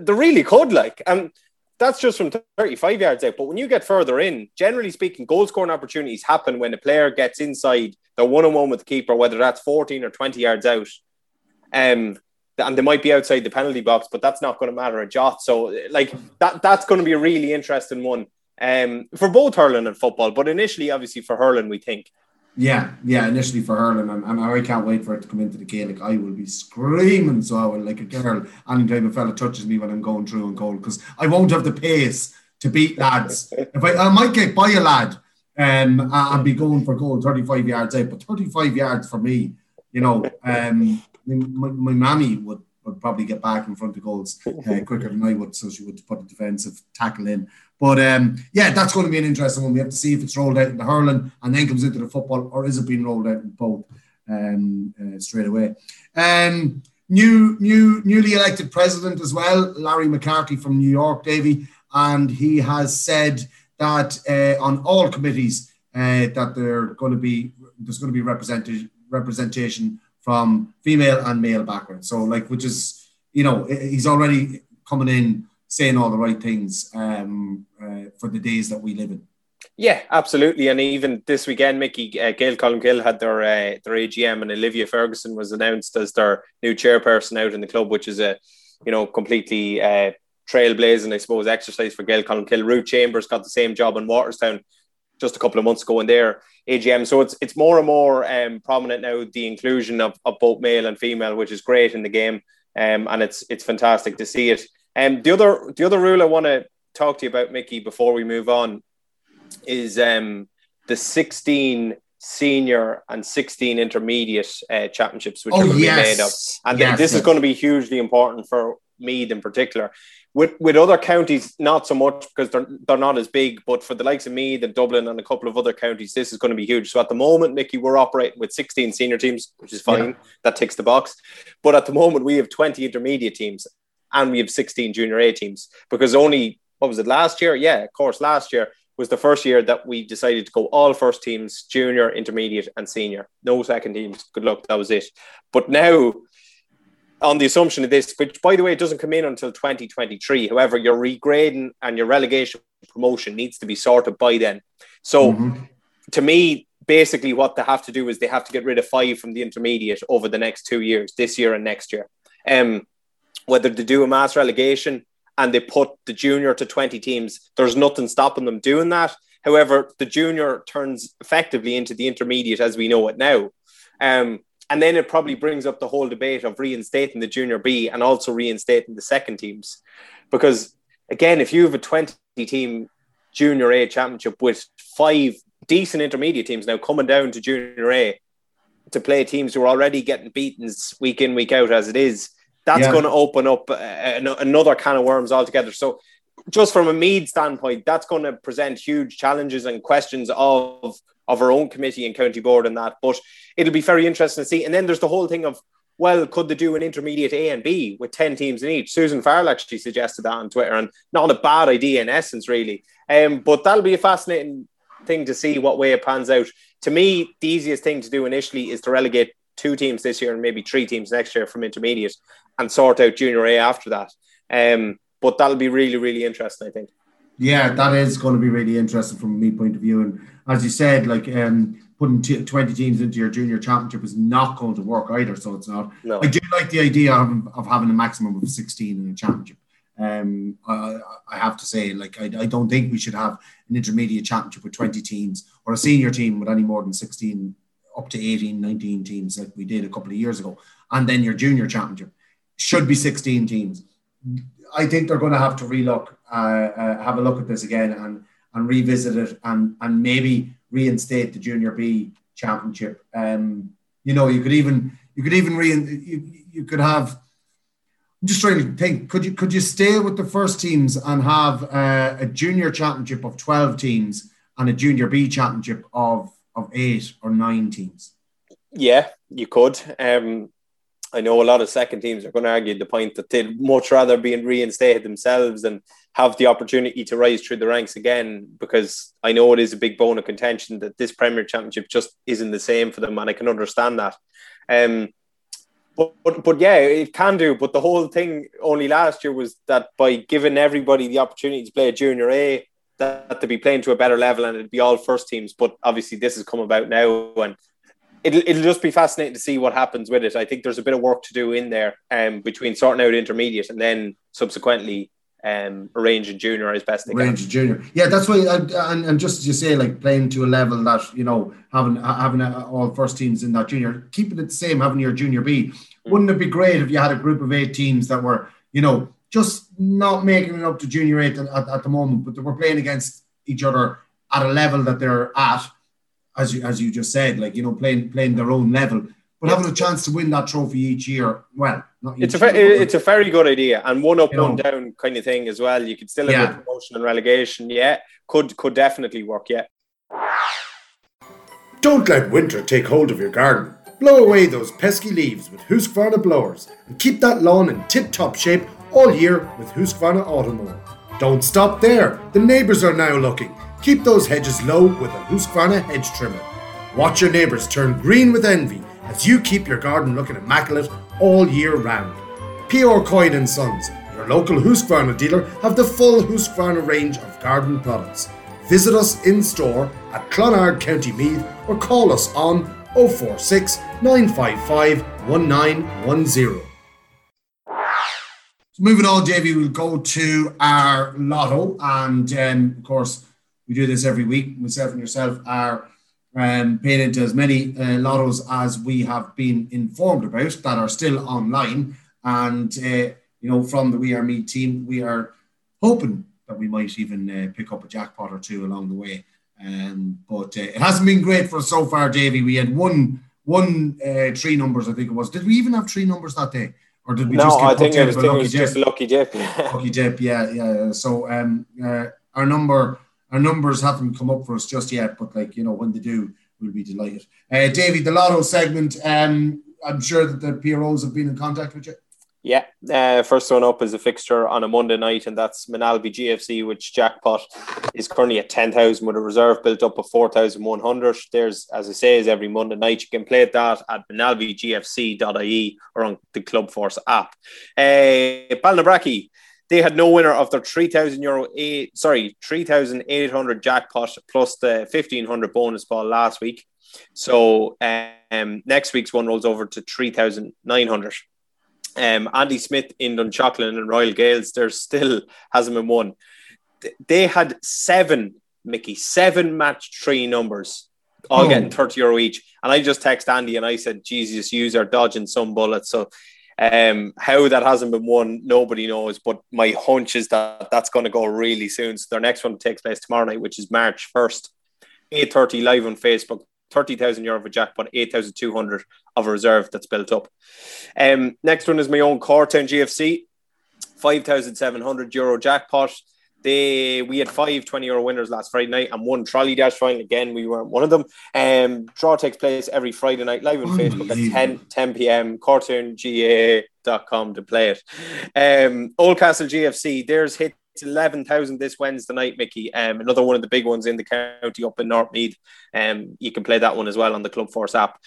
There really could, like, and that's just from 35 yards out. But when you get further in, generally speaking, goal scoring opportunities happen when a player gets inside the one on one with the keeper, whether that's 14 or 20 yards out. Um, and they might be outside the penalty box, but that's not going to matter a jot. So, like that, that's going to be a really interesting one um, for both hurling and football. But initially, obviously, for hurling, we think yeah, yeah, initially for hurling, and, and I can't wait for it to come into the Gaelic. I will be screaming so I will like a girl anytime a fella touches me when I'm going through and goal because I won't have the pace to beat lads. if I, I might get by a lad um, and be going for goal 35 yards out, but 35 yards for me, you know, um, my, my mammy would would probably get back in front of goals uh, quicker than I would, so she would put a defensive tackle in. But um, yeah, that's going to be an interesting one. We have to see if it's rolled out in the hurling and then comes into the football, or is it being rolled out in both um, uh, straight away? Um, new, new, newly elected president as well, Larry McCarthy from New York, Davy, and he has said that uh, on all committees uh, that they're going to be there's going to be representation from female and male background. So like, which is you know he's already coming in saying all the right things um, uh, for the days that we live in. Yeah, absolutely. And even this weekend, Mickey, uh, Gael Gill had their uh, their AGM, and Olivia Ferguson was announced as their new chairperson out in the club, which is a you know completely uh, trailblazing, I suppose, exercise for Gael Colmcille. Ruth Chambers got the same job in Walterstown just a couple of months ago in their AGM. So it's it's more and more um, prominent now the inclusion of, of both male and female, which is great in the game, um, and it's it's fantastic to see it. Um, the other the other rule I want to talk to you about, Mickey, before we move on, is um, the 16 senior and 16 intermediate uh, championships, which oh, are yes. be made up. And yes, this is going to be hugely important for Meath in particular. With with other counties, not so much because they're they're not as big, but for the likes of Meath and Dublin and a couple of other counties, this is going to be huge. So at the moment, Mickey, we're operating with 16 senior teams, which is fine. Yeah. That ticks the box. But at the moment, we have 20 intermediate teams and we have 16 junior A teams because only what was it last year? Yeah, of course, last year was the first year that we decided to go all first teams, junior, intermediate, and senior. No second teams. Good luck. That was it. But now, on the assumption of this, which by the way it doesn't come in until 2023. However, your regrading and your relegation promotion needs to be sorted by then. So, mm-hmm. to me, basically, what they have to do is they have to get rid of five from the intermediate over the next two years, this year and next year. Um, whether they do a mass relegation and they put the junior to 20 teams, there's nothing stopping them doing that. However, the junior turns effectively into the intermediate as we know it now. Um, and then it probably brings up the whole debate of reinstating the junior B and also reinstating the second teams. Because again, if you have a 20 team junior A championship with five decent intermediate teams now coming down to junior A to play teams who are already getting beaten week in, week out as it is, that's yeah. going to open up uh, another can of worms altogether. So, just from a Meath standpoint, that's going to present huge challenges and questions of of our own committee and county board and that. But it'll be very interesting to see. And then there's the whole thing of well, could they do an intermediate A and B with 10 teams in each? Susan Farrell actually suggested that on Twitter, and not a bad idea in essence, really. Um, but that'll be a fascinating thing to see what way it pans out. To me, the easiest thing to do initially is to relegate two teams this year and maybe three teams next year from intermediate and sort out junior A after that. Um, but that'll be really, really interesting, I think. Yeah, that is going to be really interesting from me point of view. And as you said, like um, putting t- 20 teams into your junior championship is not going to work either. So it's not. No. I do like the idea of, of having a maximum of 16 in a championship. Um, I, I have to say, like, I, I don't think we should have an intermediate championship with 20 teams or a senior team with any more than 16, up to 18, 19 teams, like we did a couple of years ago. And then your junior championship should be 16 teams. I think they're going to have to relook, uh, uh, have a look at this again and, and revisit it and, and maybe reinstate the junior B championship. Um, you know, you could even, you could even re, you, you could have, I'm just trying to think. Could you could you stay with the first teams and have uh, a junior championship of twelve teams and a junior B championship of of eight or nine teams? Yeah, you could. Um, I know a lot of second teams are going to argue the point that they'd much rather be reinstated themselves and have the opportunity to rise through the ranks again because I know it is a big bone of contention that this Premier Championship just isn't the same for them, and I can understand that. Um, but, but, but yeah, it can do. But the whole thing only last year was that by giving everybody the opportunity to play a junior A, that to be playing to a better level and it'd be all first teams. But obviously, this has come about now, and it'll, it'll just be fascinating to see what happens with it. I think there's a bit of work to do in there um, between sorting out intermediate and then subsequently um, arrange a junior as best they arrange can. junior. Yeah, that's why. I, and, and just as you say, like playing to a level that you know having having a, all first teams in that junior, keeping it the same, having your junior B. Mm. Wouldn't it be great if you had a group of eight teams that were you know just not making it up to junior eight at, at, at the moment, but they were playing against each other at a level that they're at, as you as you just said, like you know playing playing their own level but having a chance to win that trophy each year, well, it's a year, it's a very good idea and one up, one know. down kind of thing as well. You could still have yeah. promotion and relegation. Yeah, could could definitely work. Yeah. Don't let winter take hold of your garden. Blow away those pesky leaves with Husqvarna blowers and keep that lawn in tip-top shape all year with Husqvarna Automower. Don't stop there. The neighbours are now looking. Keep those hedges low with a Husqvarna hedge trimmer. Watch your neighbours turn green with envy as you keep your garden looking immaculate all year round. P.R. Coyne and Sons, your local Husqvarna dealer, have the full Husqvarna range of garden products. Visit us in store at Clonard, County Meath, or call us on 046 955 1910. So moving on, Davy, we'll go to our lotto, and um, of course, we do this every week. Myself and yourself are um, paying into as many uh, lottos as we have been informed about that are still online. And, uh, you know, from the We Are Me team, we are hoping that we might even uh, pick up a jackpot or two along the way. Um, but uh, it hasn't been great for us so far, Davy. We had one, one uh, three numbers, I think it was. Did we even have three numbers that day? Or did we no, just get I think it was, it was just lucky dip. lucky dip, yeah, yeah. So um, uh, our number our numbers haven't come up for us just yet, but like you know, when they do, we'll be delighted. Uh, Davy, the lotto segment. Um, I'm sure that the PROs have been in contact with you. Yeah, uh, first one up is a fixture on a Monday night, and that's Moynalvey GFC, which jackpot is currently at 10,000 with a reserve built up of 4,100. There's, as I say, is every Monday night. You can play that at moynalveygfc.ie or on the ClubForce app. Uh, Ballinabrackey they had no winner of their 3,000 euro, eight, sorry, 3,800 jackpot plus the 1,500 bonus ball last week. So um, next week's one rolls over to 3,900. Um, Andy Smith in Dunshaughlin and Royal Gaels, there still hasn't been one. They had seven, Mickey, seven match three numbers, all oh. getting 30 euro each. And I just text Andy and I said, Jesus, use are dodging some bullets. So um, how that hasn't been won, nobody knows. But my hunch is that that's going to go really soon. So their next one takes place tomorrow night, which is March first, eight thirty live on Facebook. Thirty thousand euro of a jackpot, eight thousand two hundred of a reserve that's built up. Um, next one is my own Cortown GFC, five thousand seven hundred euro jackpot. They we had five 20 euro winners last Friday night and one trolley dash final. Again, we weren't one of them. Um, draw takes place every Friday night live on Facebook at 10, 10 p.m. CortownGA.com to play it. Um, Oldcastle GFC, there's hit eleven thousand this Wednesday night, Mickey. Um, another one of the big ones in the county up in North Meath. Um, you can play that one as well on the ClubForce app.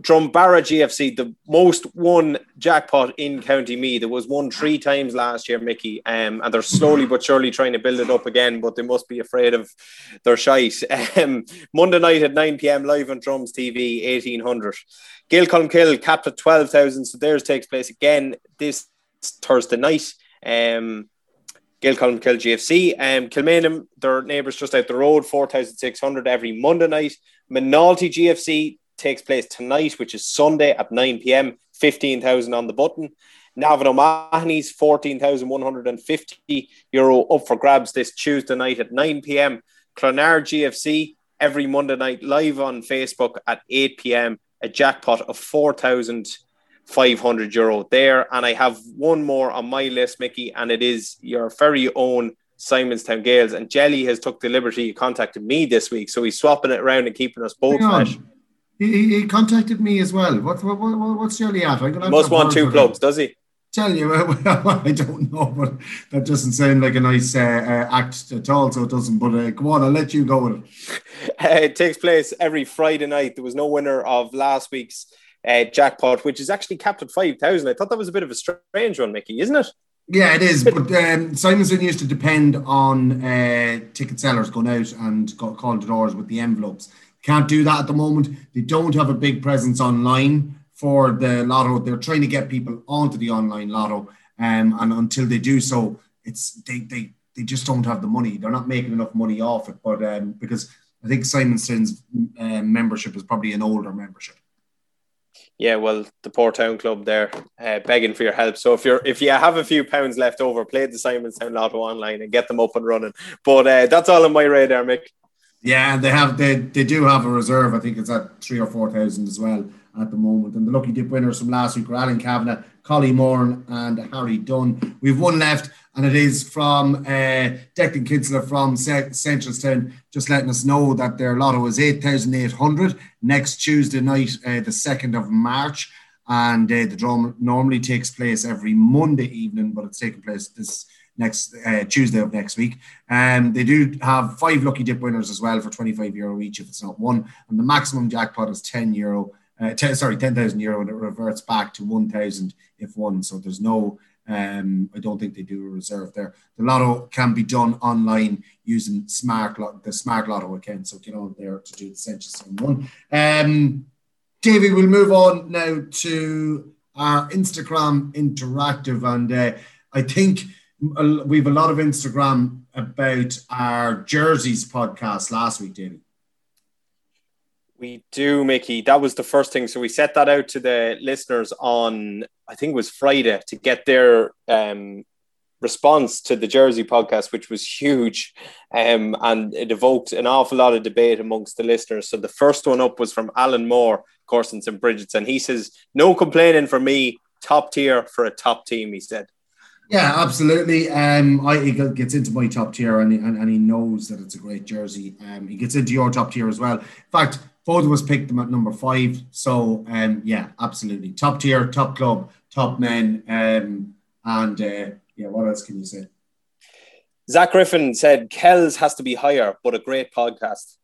Drumbaragh GFC, the most won jackpot in County Meath. It was won three times last year, Mickey. Um, and they're slowly but surely trying to build it up again, but they must be afraid of their shite. Um, Monday night at 9 p.m. live on Drums TV, 1800. Gaeil Colmcille capped at 12,000, so theirs takes place again this Thursday night. Um, Gaeil Colmcille GFC. Um, Kilmainham, their neighbours just out the road, 4,600 every Monday night. Moynalty GFC takes place tonight, which is Sunday at 9 p.m., 15,000 on the button. Navan O'Mahony's 14,150 euro up for grabs this Tuesday night at 9 p.m. Clonard GFC every Monday night live on Facebook at 8 p.m. A jackpot of 4,500 euro there. And I have one more on my list, Mickey, and it is your very own Simonstown Gaels. And Jelly has took the liberty of contacting me this week. So he's swapping it around and keeping us both fresh. He, he, contacted me as well. What, what, what what's Jelly at? I Must want two clubs, does he? tell you, I don't know, but that doesn't sound like a nice uh, uh, act at all, so it doesn't. But uh, come on, I'll let you go with it. it takes place every Friday night. There was no winner of last week's uh, jackpot, which is actually capped at 5,000. I thought that was a bit of a strange one, Mickey, isn't it? Yeah, it is. But um, Simonstown used to depend on uh, ticket sellers going out and got called to doors with the envelopes. Can't do that at the moment. They don't have a big presence online for the lotto. They're trying to get people onto the online lotto, um, and until they do so, it's they they they just don't have the money. They're not making enough money off it. But um, because I think Simonstown's uh, membership is probably an older membership. Yeah, well, the poor town club there uh, begging for your help. So if you're if you have a few pounds left over, play the Simonstown Lotto online and get them up and running. But uh, that's all on my radar, Mick. Yeah, they have they they do have a reserve. I think it's at three or four thousand as well at the moment. And the lucky dip winners from last week were Alan Kavanagh, Collie Moran, and Harry Dunn. We've one left, and it is from uh, Declan Kinsler from Seneschalstown, just letting us know that their lotto is 8,800 next Tuesday night, uh, the 2nd of March. And uh, the draw normally takes place every Monday evening, but it's taking place this next uh, Tuesday of next week. Um, they do have five lucky dip winners as well for 25 euro each if it's not one, and the maximum jackpot is 10 euro uh, 10, sorry, 10,000 euro and it reverts back to 1,000 if won. So there's no, um, I don't think they do a reserve there. The lotto can be done online using smart the smart lotto account. So get on there to do the census in one. Um, David, we'll move on now to our Instagram interactive. And uh, I think we have a lot of Instagram about our jerseys podcast last week, David. We do, Mickey. That was the first thing. So we set that out to the listeners on, I think it was Friday, to get their um, response to the Jersey podcast, which was huge. Um, and it evoked an awful lot of debate amongst the listeners. So the first one up was from Alan Moore, in St. Bridget's. And he says, No complaining for me, top tier for a top team, he said. Yeah, absolutely. Um, I, he gets into my top tier and, and, and he knows that it's a great jersey. Um, he gets into your top tier as well. In fact, both of us picked them at number five. So um, yeah, absolutely top tier, top club, top men, um, and uh, yeah, what else can you say? Zach Griffin said Kells has to be higher, but a great podcast.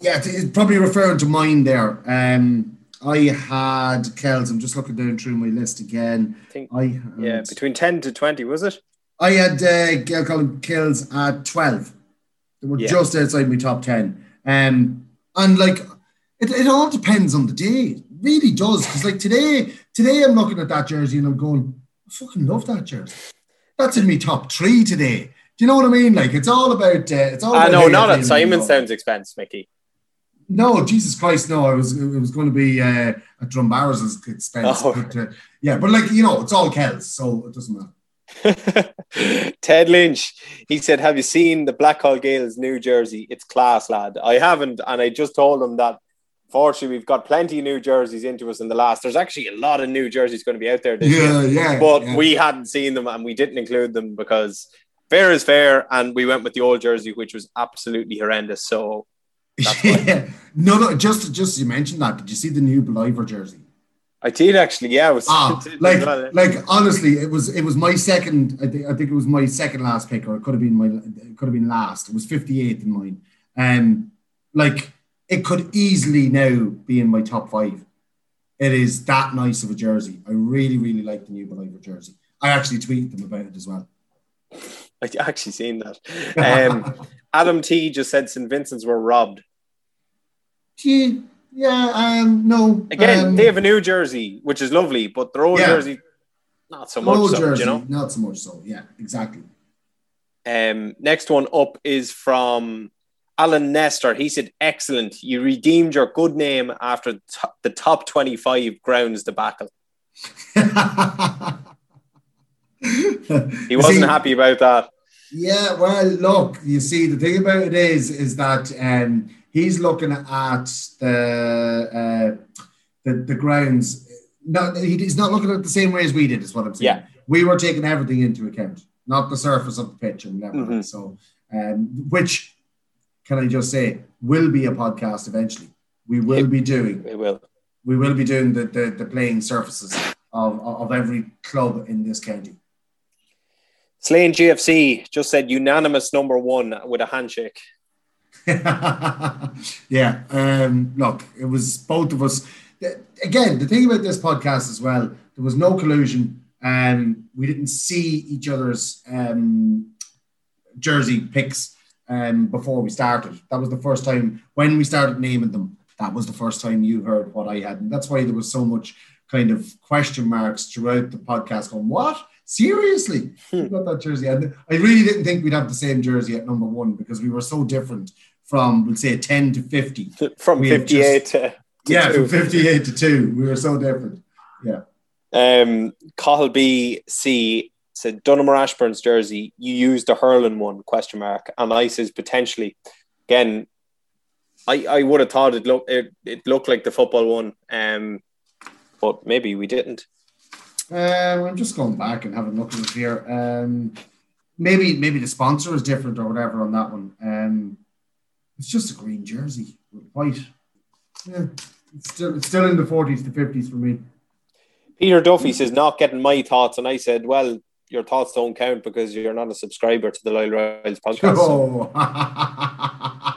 Yeah, it's probably referring to mine there. Um, I had Kells. I'm just looking down through my list again. I think, I had, yeah, between ten to twenty, was it? I had uh, Gaeil Colmcille at twelve. They were yeah. just outside my top ten. Um, and like, it, it all depends on the day. It really does. Because like today, today I'm looking at that jersey and I'm going, I fucking love that jersey. That's in my top three today. Do you know what I mean? Like it's all about. Uh, it's all. I know, not at Simonstown's expense, Mickey. No, Jesus Christ, no! I was it was going to be uh, at Drumbaragh's expense, oh. but uh, yeah, but like you know, it's all Kells, so it doesn't matter. Ted Lynch, he said, Have you seen the Blackhall Gaels new jersey? It's class, lad. I haven't, and I just told him that fortunately we've got plenty of new jerseys into us in the last. There's actually a lot of new jerseys going to be out there this yeah, year. Yeah, but yeah. we hadn't seen them and we didn't include them because fair is fair, and we went with the old jersey, which was absolutely horrendous. So yeah. no, no, just just you mentioned that. Did you see the new Ballivor jersey? I did actually. Yeah, it was ah, like well, like honestly, it was it was my second. I think I think it was my second last pick, or it could have been my it could have been last. It was fifty eighth in mine, and um, like it could easily now be in my top five. It is that nice of a jersey. I really really like the new Ballivor jersey. I actually tweeted them about it as well. I actually seen that. Um, Adam T just said St Vincent's were robbed. Yeah, yeah, um, no. Again, um, they have a new jersey, which is lovely, but their old yeah. jersey, not so much. so, jersey, you know, not so much. So, yeah, exactly. Um, next one up is from Alan Nestor. He said, "Excellent, you redeemed your good name after the top twenty-five grounds debacle." he wasn't see, happy about that. Yeah, well, look, you see, the thing about it is, is that um, he's looking at the uh, the, the grounds. No, he's not looking at the same way as we did. Is what I'm saying. Yeah. we were taking everything into account, not the surface of the pitch and everything. Mm-hmm. So, um, which can I just say will be a podcast eventually. We will be doing. We will. We will be doing the the, the playing surfaces of, of every club in this county. Slane GFC just said unanimous number one with a handshake. yeah. Um, look, it was both of us. Again, the thing about this podcast as well, there was no collusion. and we didn't see each other's um, jersey picks um, before we started. That was the first time when we started naming them. That was the first time you heard what I had, and that's why there was so much kind of question marks throughout the podcast. Going, what? Seriously, hmm. got that jersey? And I really didn't think we'd have the same jersey at number one because we were so different from we'll say 10 to 50 from we 58 just, to, to, yeah two. from 58 to 2 we were so different. Yeah. Um Colby C said Donaghmore-Ashbourne's jersey you used the hurling one question mark and I says potentially. Again I, I would have thought it looked it, it looked like the football one um but maybe we didn't uh, I'm just going back and having a look at it here um maybe maybe the sponsor is different or whatever on that one um it's just a green jersey with white. Yeah, it's still it's still in the forties to fifties for me. Peter Duffy says not getting my thoughts, and I said, well, your thoughts don't count because you're not a subscriber to the Loyal Royals podcast. Oh.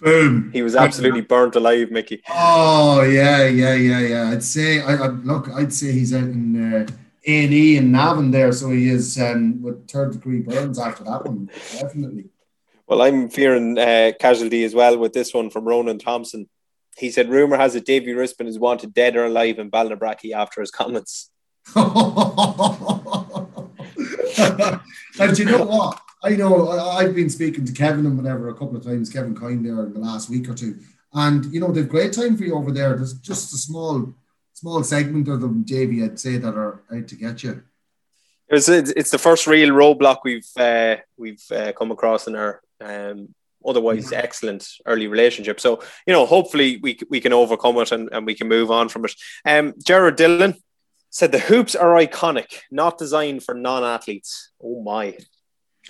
Boom. He was absolutely burnt alive, Mickey. Oh yeah, yeah, yeah, yeah. I'd say I, I look. I'd say he's out in uh, A and E in Navan there, so he is um, with third degree burns after that one, definitely. Well, I'm fearing uh, casualty as well with this one from Ronan Thompson. He said, "Rumor has it Davy Rispin is wanted dead or alive in Ballinabrackey after his comments." and you know what? I know I've been speaking to Kevin and whatever a couple of times, Kevin Kine there in the last week or two, and you know they've great time for you over there. There's just a small, small segment of them, Davy, I'd say that are out to get you. It's it's the first real roadblock we've uh, we've uh, come across in our um, otherwise excellent early relationship. So, you know, hopefully we, we can overcome it and, and we can move on from it. Um, Jared Dillon said the hoops are iconic, not designed for non athletes. Oh, my.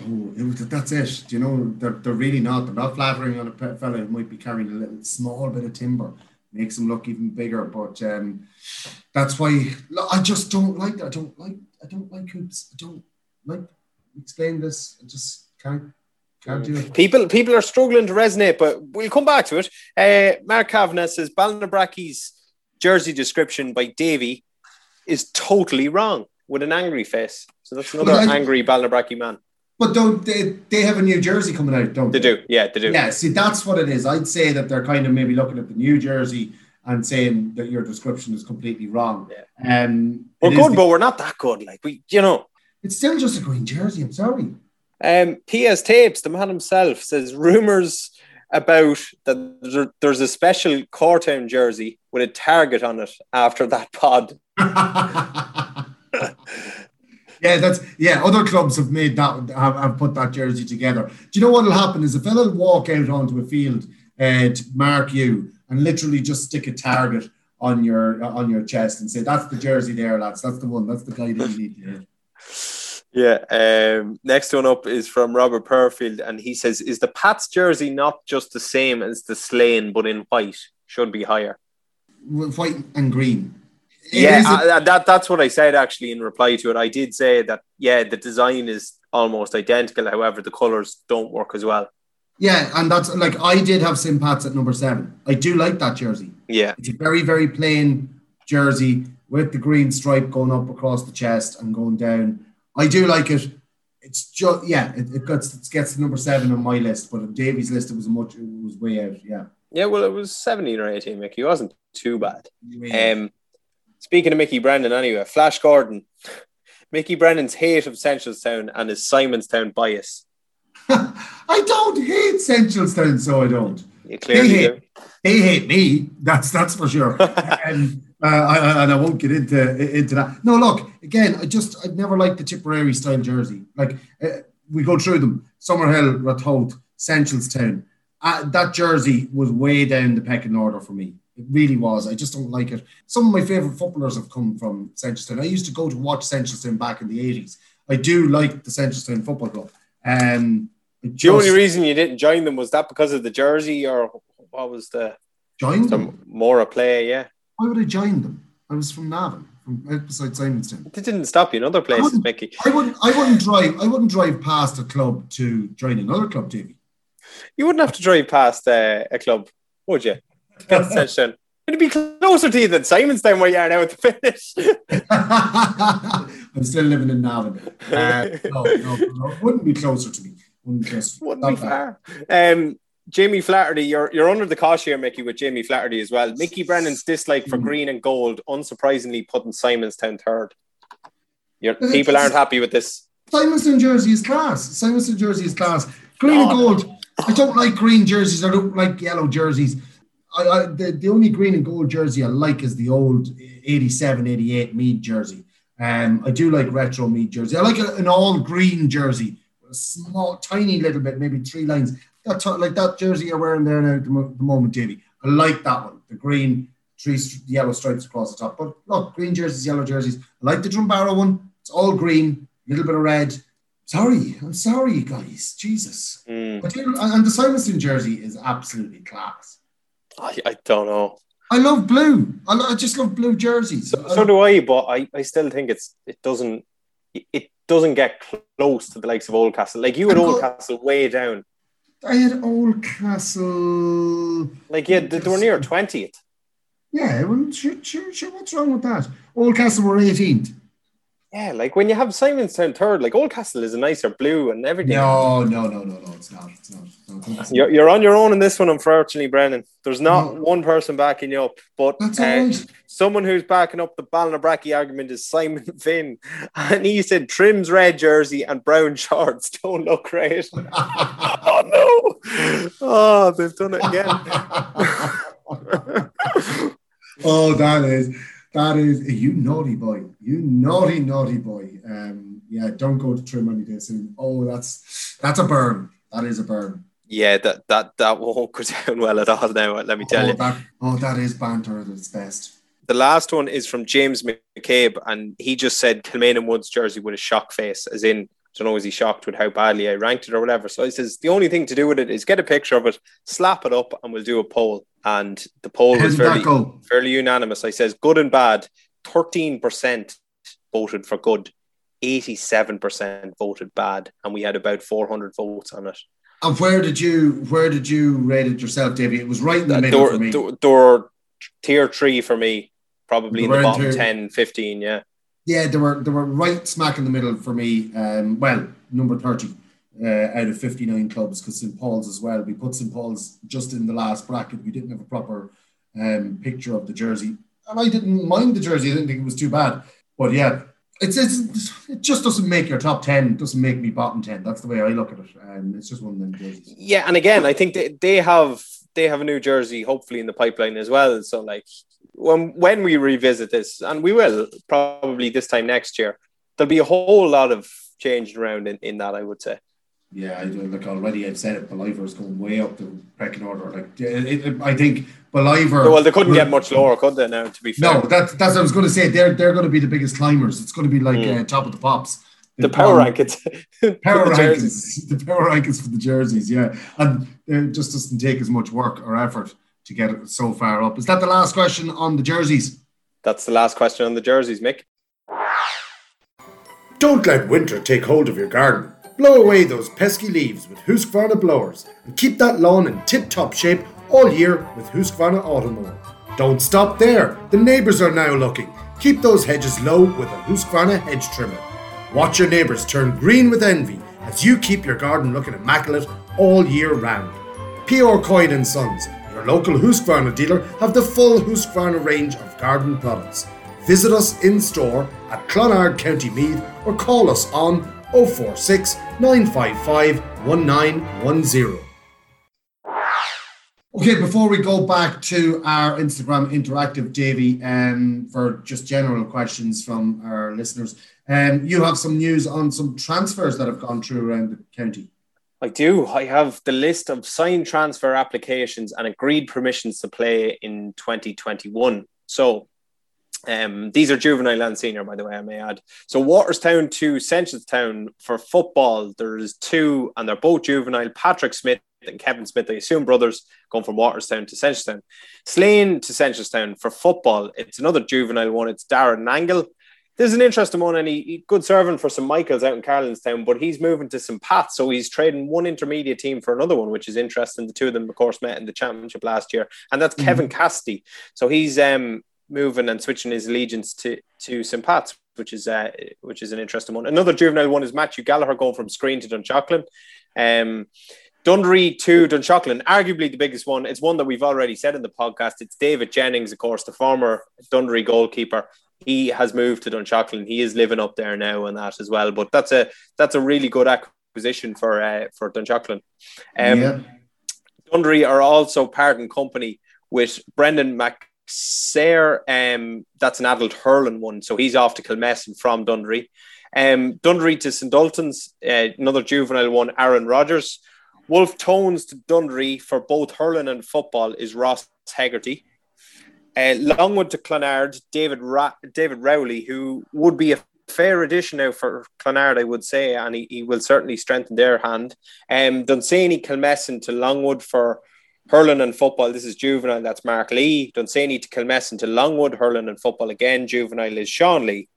Oh, that's it. Do you know, they're, they're really not. They're not flattering on a fella who might be carrying a little small bit of timber. Makes them look even bigger. But um, that's why I just don't like that. I don't like I don't like hoops. I don't like explain this. I just can't can't do it. People, people are struggling to resonate, but we'll come back to it. Uh, Mark Kavanagh says Ballinabrackey's jersey description by Davy is totally wrong with an angry face. So that's another I, angry Ballinabracky man. But don't they, they have a new jersey coming out, don't they? They do, yeah, they do. Yeah, see, that's what it is. I'd say that they're kind of maybe looking at the new jersey and saying that your description is completely wrong. Yeah. Um, we're good, the, but we're not that good. Like we, you know, it's still just a green jersey. I'm sorry. Um, PS Tapes, the man himself, says rumors about that there's a special Cortown jersey with a target on it after that pod. yeah, that's yeah. Other clubs have made that have, have put that jersey together. Do you know what will happen? Is a fella will walk out onto a field uh, to mark you and literally just stick a target on your on your chest and say, "That's the jersey there, lads. That's the one. That's the guy that you need to hit." Yeah. Um, next one up is from Robert Perfield, and he says, "Is the Pats jersey not just the same as the Slane, but in white? Should be higher." white and green. Yeah, that that's what I said actually in reply to it. I did say that yeah, the design is almost identical. However, the colors don't work as well. Yeah, and that's like I did have St Pat's at number seven. I do like that jersey. Yeah, it's a very very plain jersey with the green stripe going up across the chest and going down. I do like it. It's just yeah, it, it gets it gets number seven on my list, but on Davy's list it was a much it was way out. Yeah. Yeah, well, it was seventeen or eighteen. Mickey it wasn't too bad. Um, speaking of Mickey Brennan, anyway, Flash Gordon, Mickey Brennan's hate of Town and his Simonstown bias. I don't hate Town, so I don't. You clearly they hate, do. They hate me. That's that's for sure. and, uh, I, and I won't get into into that. No, look again. I just I never liked the Tipperary style jersey. Like uh, we go through them: Summerhill, Ratoath, Town. Uh, that jersey was way down the pecking order for me. It really was. I just don't like it. Some of my favourite footballers have come from Town. I used to go to watch Town back in the 80s. I do like the Town Football Club. Um, the only reason you didn't join them was that because of the jersey, or what was the join them more a play? Yeah. Why would I join them? I was from Navan, from outside Simonstown. It didn't stop you in other places, I Mickey. I wouldn't. I wouldn't drive. I wouldn't drive past a club to join another club, Davy. You wouldn't have to drive past uh, a club, would you? It'd be closer to you than Simon's Simonstown where you are now at the finish. I'm still living in Navan. Uh, no, no, no, it wouldn't be closer to me. Wouldn't just wouldn't be far. Um, Jamie Flaherty, you're you're under the cosh here, Mickey, with Jamie Flaherty as well. Mickey Brennan's dislike for mm. green and gold, unsurprisingly, putting Simon's Simonstown third. Your people aren't happy with this. Simonstown jersey is class. Simonstown jersey is class. Green oh. and gold. I don't like green jerseys. I don't like yellow jerseys. I, I, the, the only green and gold jersey I like is the old 87, 88 Meath jersey. Um, I do like retro Meath jersey. I like an all green jersey, a small, tiny little bit, maybe three lines. That like that jersey you're wearing there now at the, the moment, Davy. I like that one. The green, three yellow stripes across the top. But look, green jerseys, yellow jerseys. I like the Drumbaragh one. It's all green, a little bit of red. Sorry, I'm sorry, guys. Jesus. Mm. and the Simonstown jersey is absolutely class. I, I don't know. I love blue. I, I just love blue jerseys. So, so, do I, but I, I still think it's it doesn't it doesn't get close to the likes of Oldcastle. Like you had Oldcastle way down. I had Oldcastle. Like yeah, they, they were near twentieth. Yeah, well, sure, sure, sure. What's wrong with that? Oldcastle were eighteenth. Yeah, like when you have Simonstown third, like Oldcastle is a nicer blue and everything. No, no, no, no, no, it's not. It's not. No, you're, you're on your own in this one, unfortunately, Brennan. There's not no. one person backing you up, but uh, someone who's backing up the Ballinabrackey argument is Simon Finn. And he said Trim's red jersey and brown shorts don't look great. oh, no. Oh, they've done it again. oh, that is that is you naughty boy, you naughty naughty boy. Um, yeah, don't go to trim any this. And oh, that's that's a burn. That is a burn. Yeah, that that that won't go down well at all. Now, let me tell oh, you. That, oh, that is banter at its best. The last one is from James McCabe, and he just said Kilmainham Woods jersey with a shock face, as in don't know, is he shocked with how badly I ranked it or whatever? So he says the only thing to do with it is get a picture of it, slap it up, and we'll do a poll. And the poll was fairly, fairly unanimous. I says good and bad. 13% voted for good, 87% voted bad, and we had about 400 votes on it. And where did you where did you rate it yourself, Davy? It was right in the middle door, for me. Door, door tier three for me, probably in the bottom tier, 10, 15, yeah. Yeah, they were they were right smack in the middle for me. Um, well, number thirty uh, out of fifty nine clubs because St Paul's as well. We put St Paul's just in the last bracket. We didn't have a proper um, picture of the jersey, and I didn't mind the jersey. I didn't think it was too bad. But yeah, it's, it's it just doesn't make your top ten. It doesn't make me bottom ten. That's the way I look at it. And um, it's just one of them jerseys. Yeah, and again, I think they, they have they have a new jersey hopefully in the pipeline as well. So like when when we revisit this, and we will probably this time next year, there'll be a whole lot of changed around in, in that. I would say. Yeah, I do. Like already, I've said it. Ballivor is going way up the pecking order. Like it, it, I think Ballivor. Well, they couldn't get much lower, could they? Now, to be fair. No, that, that's what I was going to say. They're they're going to be the biggest climbers. It's going to be like mm. uh, top of the pops. The, the power rankings. power the rankings. The power rankings for the jerseys. Yeah, and it just doesn't take as much work or effort to get it so far up. Is that the last question on the jerseys? That's the last question on the jerseys, Mick. Don't let winter take hold of your garden. Blow away those pesky leaves with Husqvarna blowers and keep that lawn in tip-top shape all year with Husqvarna Automower. Don't stop there. The neighbours are now looking. Keep those hedges low with a Husqvarna hedge trimmer. Watch your neighbours turn green with envy as you keep your garden looking immaculate all year round. P.R. Coyne and Sons, your local Husqvarna dealer, have the full Husqvarna range of garden products. Visit us in store at Clonard, County Meath, or call us on 046 955 1910. Okay, before we go back to our Instagram interactive, Davy, um, for just general questions from our listeners, um, you have some news on some transfers that have gone through around the county. I do. I have the list of signed transfer applications and agreed permissions to play in 2021. So um, these are juvenile and senior, by the way, I may add. So Walterstown to Seneschalstown for football, there's two, and they're both juvenile. Patrick Smith and Kevin Smith, I assume brothers, going from Walterstown to Seneschalstown. Slane to Seneschalstown for football, it's another juvenile one. It's Darren Nangle. There's an interesting one, and he, he good servant for St Michael's out in Carlanstown, but he's moving to St Pat's, so he's trading one intermediate team for another one, which is interesting. The two of them, of course, met in the championship last year, and that's mm-hmm. Kevin Cassidy. So he's um, moving and switching his allegiance to to St Pat's, which is uh, which is an interesting one. Another juvenile one is Matthew Gallagher going from Skryne to Dunshaughlin. Um, Drumree to Dunshaughlin, arguably the biggest one. It's one that we've already said in the podcast. It's David Jennings, of course, the former Drumree goalkeeper. He has moved to Dunshaughlin. He is living up there now and that as well. But that's a that's a really good acquisition for uh, for Dunshaughlin. Um, yeah. Drumree are also part and company with Brendan Mac Sayre, um, that's an adult hurling one, so he's off to Kilmessan from Drumree. Um, Drumree to St Ultan's, uh, another juvenile one, Aaron Rogers. Wolfe Tones to Drumree for both hurling and football is Ross Hegarty. Uh, Longwood to Clonard, David Ra- David Rowley, who would be a fair addition now for Clonard, I would say, and he, he will certainly strengthen their hand. Um, Dunsany Kilmessan to Longwood for hurling and football, this is juvenile, that's Mark Lee. Dunsany to Kilmessan to Longwood, hurling and football again. Juvenile is Sean Lee.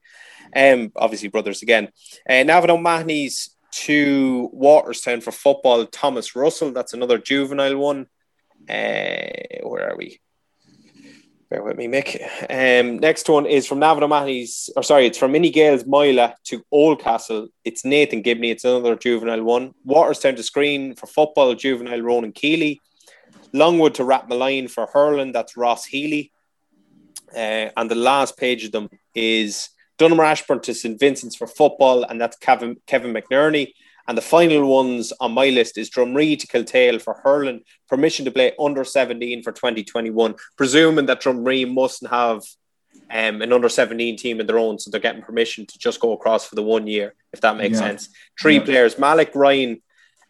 Um, obviously, brothers again. Uh, Navan O'Mahony's to Walterstown for football, Thomas Russell, that's another juvenile one. Uh, where are we? Bear with me, Mick. Um, next one is from Navan O'Mahony's, or sorry, it's from Mini Gales Moyla to Oldcastle. It's Nathan Gibney, it's another juvenile one. Walterstown to Skryne for football, juvenile Ronan Keeley. Longwood to Rathmolyon for hurling, that's Ross Healy. Uh, and the last page of them is Donaghmore-Ashbourne to St Vincent's for football, and that's Kevin, Kevin McNerney. And the final ones on my list is Drumree to Kiltale for hurling, permission to play under 17 for 2021, presuming that Drumree mustn't have um, an under 17 team in their own, so they're getting permission to just go across for the one year, if that makes yeah. sense. Three yeah. players Malik Ryan,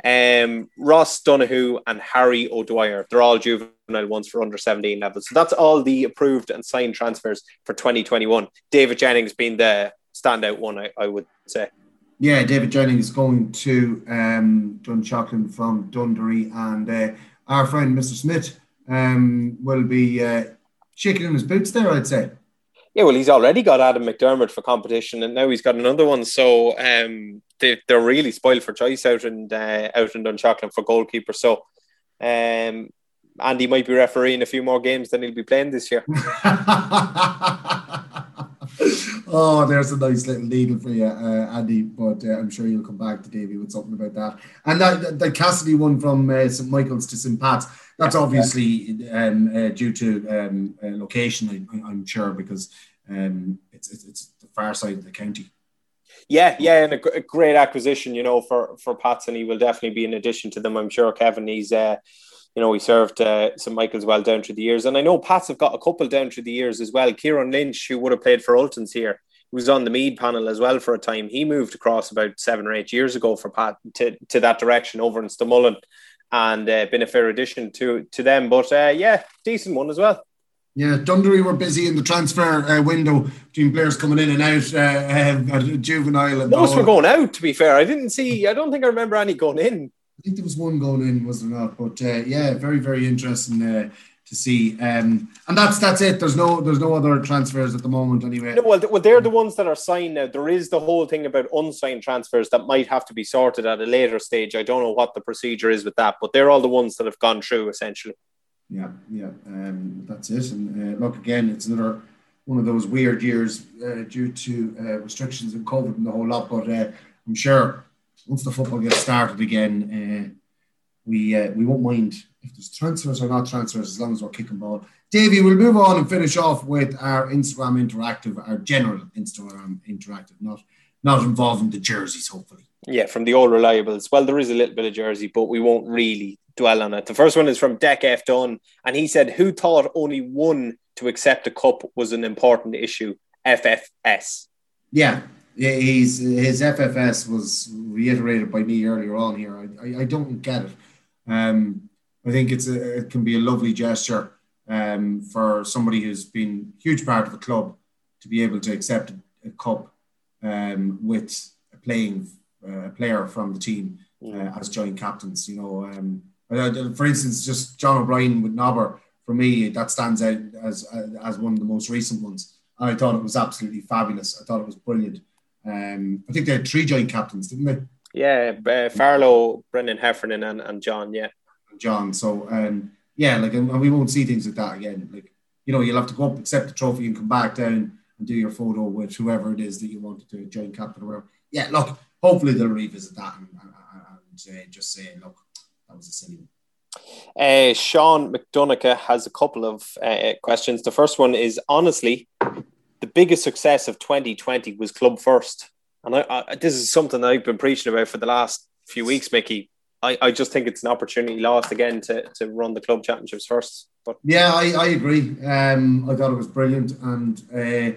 um, Ross Donahue and Harry O'Dwyer. They're all juvenile ones for under 17 levels. So that's all the approved and signed transfers for 2021. David Jennings being the standout one, I, I would say. Yeah, David Jennings is going to um, Dunshaughlin from Drumree, and uh, our friend Mr. Smith um, will be uh, shaking in his boots there, I'd say. Yeah, well, he's already got Adam McDermott for competition, and now he's got another one. So um, they, they're really spoiled for choice out in uh, out in Dunshaughlin for goalkeeper. So um, Andy might be refereeing a few more games than he'll be playing this year. oh, there's a nice little needle for you, uh, Andy. But uh, I'm sure you'll come back to Davy with something about that. And that the Cassidy one from uh, St Michael's to St Pat's. That's obviously um, uh, due to um, uh, location, I, am sure, because um, it's, it's, it's the far side of the county. Yeah, yeah, and a, a, great acquisition, you know, for for Pats, and he will definitely be an addition to them. I'm sure Kevin. He's, uh, you know, he served uh, St Michael's well down through the years, and I know Pats have got a couple down through the years as well. Kieran Lynch, who would have played for Ultans here, he was on the Meath panel as well for a time. He moved across about seven or eight years ago for Pat to, to that direction over in Stamullen and uh, been a fair addition to to them. But uh, yeah, decent one as well. Yeah, Drumree were busy in the transfer uh, window between players coming in and out uh, uh, juvenile. And Most were going out, to be fair. I didn't see, I don't think I remember any going in. I think there was one going in, was there not? But uh, yeah, very, very interesting to see. Um, and that's that's it. There's no there's no other transfers at the moment anyway. No, well, well, they're the ones that are signed now. There is the whole thing about unsigned transfers that might have to be sorted at a later stage. I don't know what the procedure is with that, but they're all the ones that have gone through essentially. Yeah, yeah, um, that's it. And uh, look again, it's another one of those weird years uh, due to uh, restrictions and COVID and the whole lot. But uh, I'm sure once the football gets started again, uh, we uh, we won't mind if there's transfers or not transfers as long as we're kicking ball. Davy, we'll move on and finish off with our Instagram interactive, our general Instagram interactive, not not involving the jerseys, hopefully. Yeah, from the old reliables. Well, there is a little bit of jersey, but we won't really dwell on it. The first one is from Deck F Dunn, and he said, Who thought only one to accept a cup was an important issue? FFS. Yeah, yeah, he's his FFS was reiterated by me earlier on here. I, I, I don't get it. Um, I think it's a, it can be a lovely gesture um, for somebody who's been a huge part of the club to be able to accept a, cup um, with a playing uh, player from the team uh, as joint captains. You know, um, for instance, just John O'Brien with Nobber for me that stands out as as one of the most recent ones. I thought it was absolutely fabulous. I thought it was brilliant. Um, I think they had three joint captains, didn't they? Yeah, uh, Farlow, Brendan Heffernan, and, and John. Yeah, John. So um, yeah, like and we won't see things like that again. Like you know, you'll have to go up, accept the trophy, and come back down and do your photo with whoever it is that you wanted to join captain or whatever. Yeah, look, hopefully they'll revisit that and, and, and uh, just say, look, that was a silly one. Uh, Sean McDonough has a couple of uh, questions. The first one is honestly, the biggest success of 2020 was Club First. And I, I, this is something I've been preaching about for the last few weeks, Mickey. I, I just think it's an opportunity lost again to, to run the club championships first. But yeah, I, I agree. Um, I thought it was brilliant, and uh,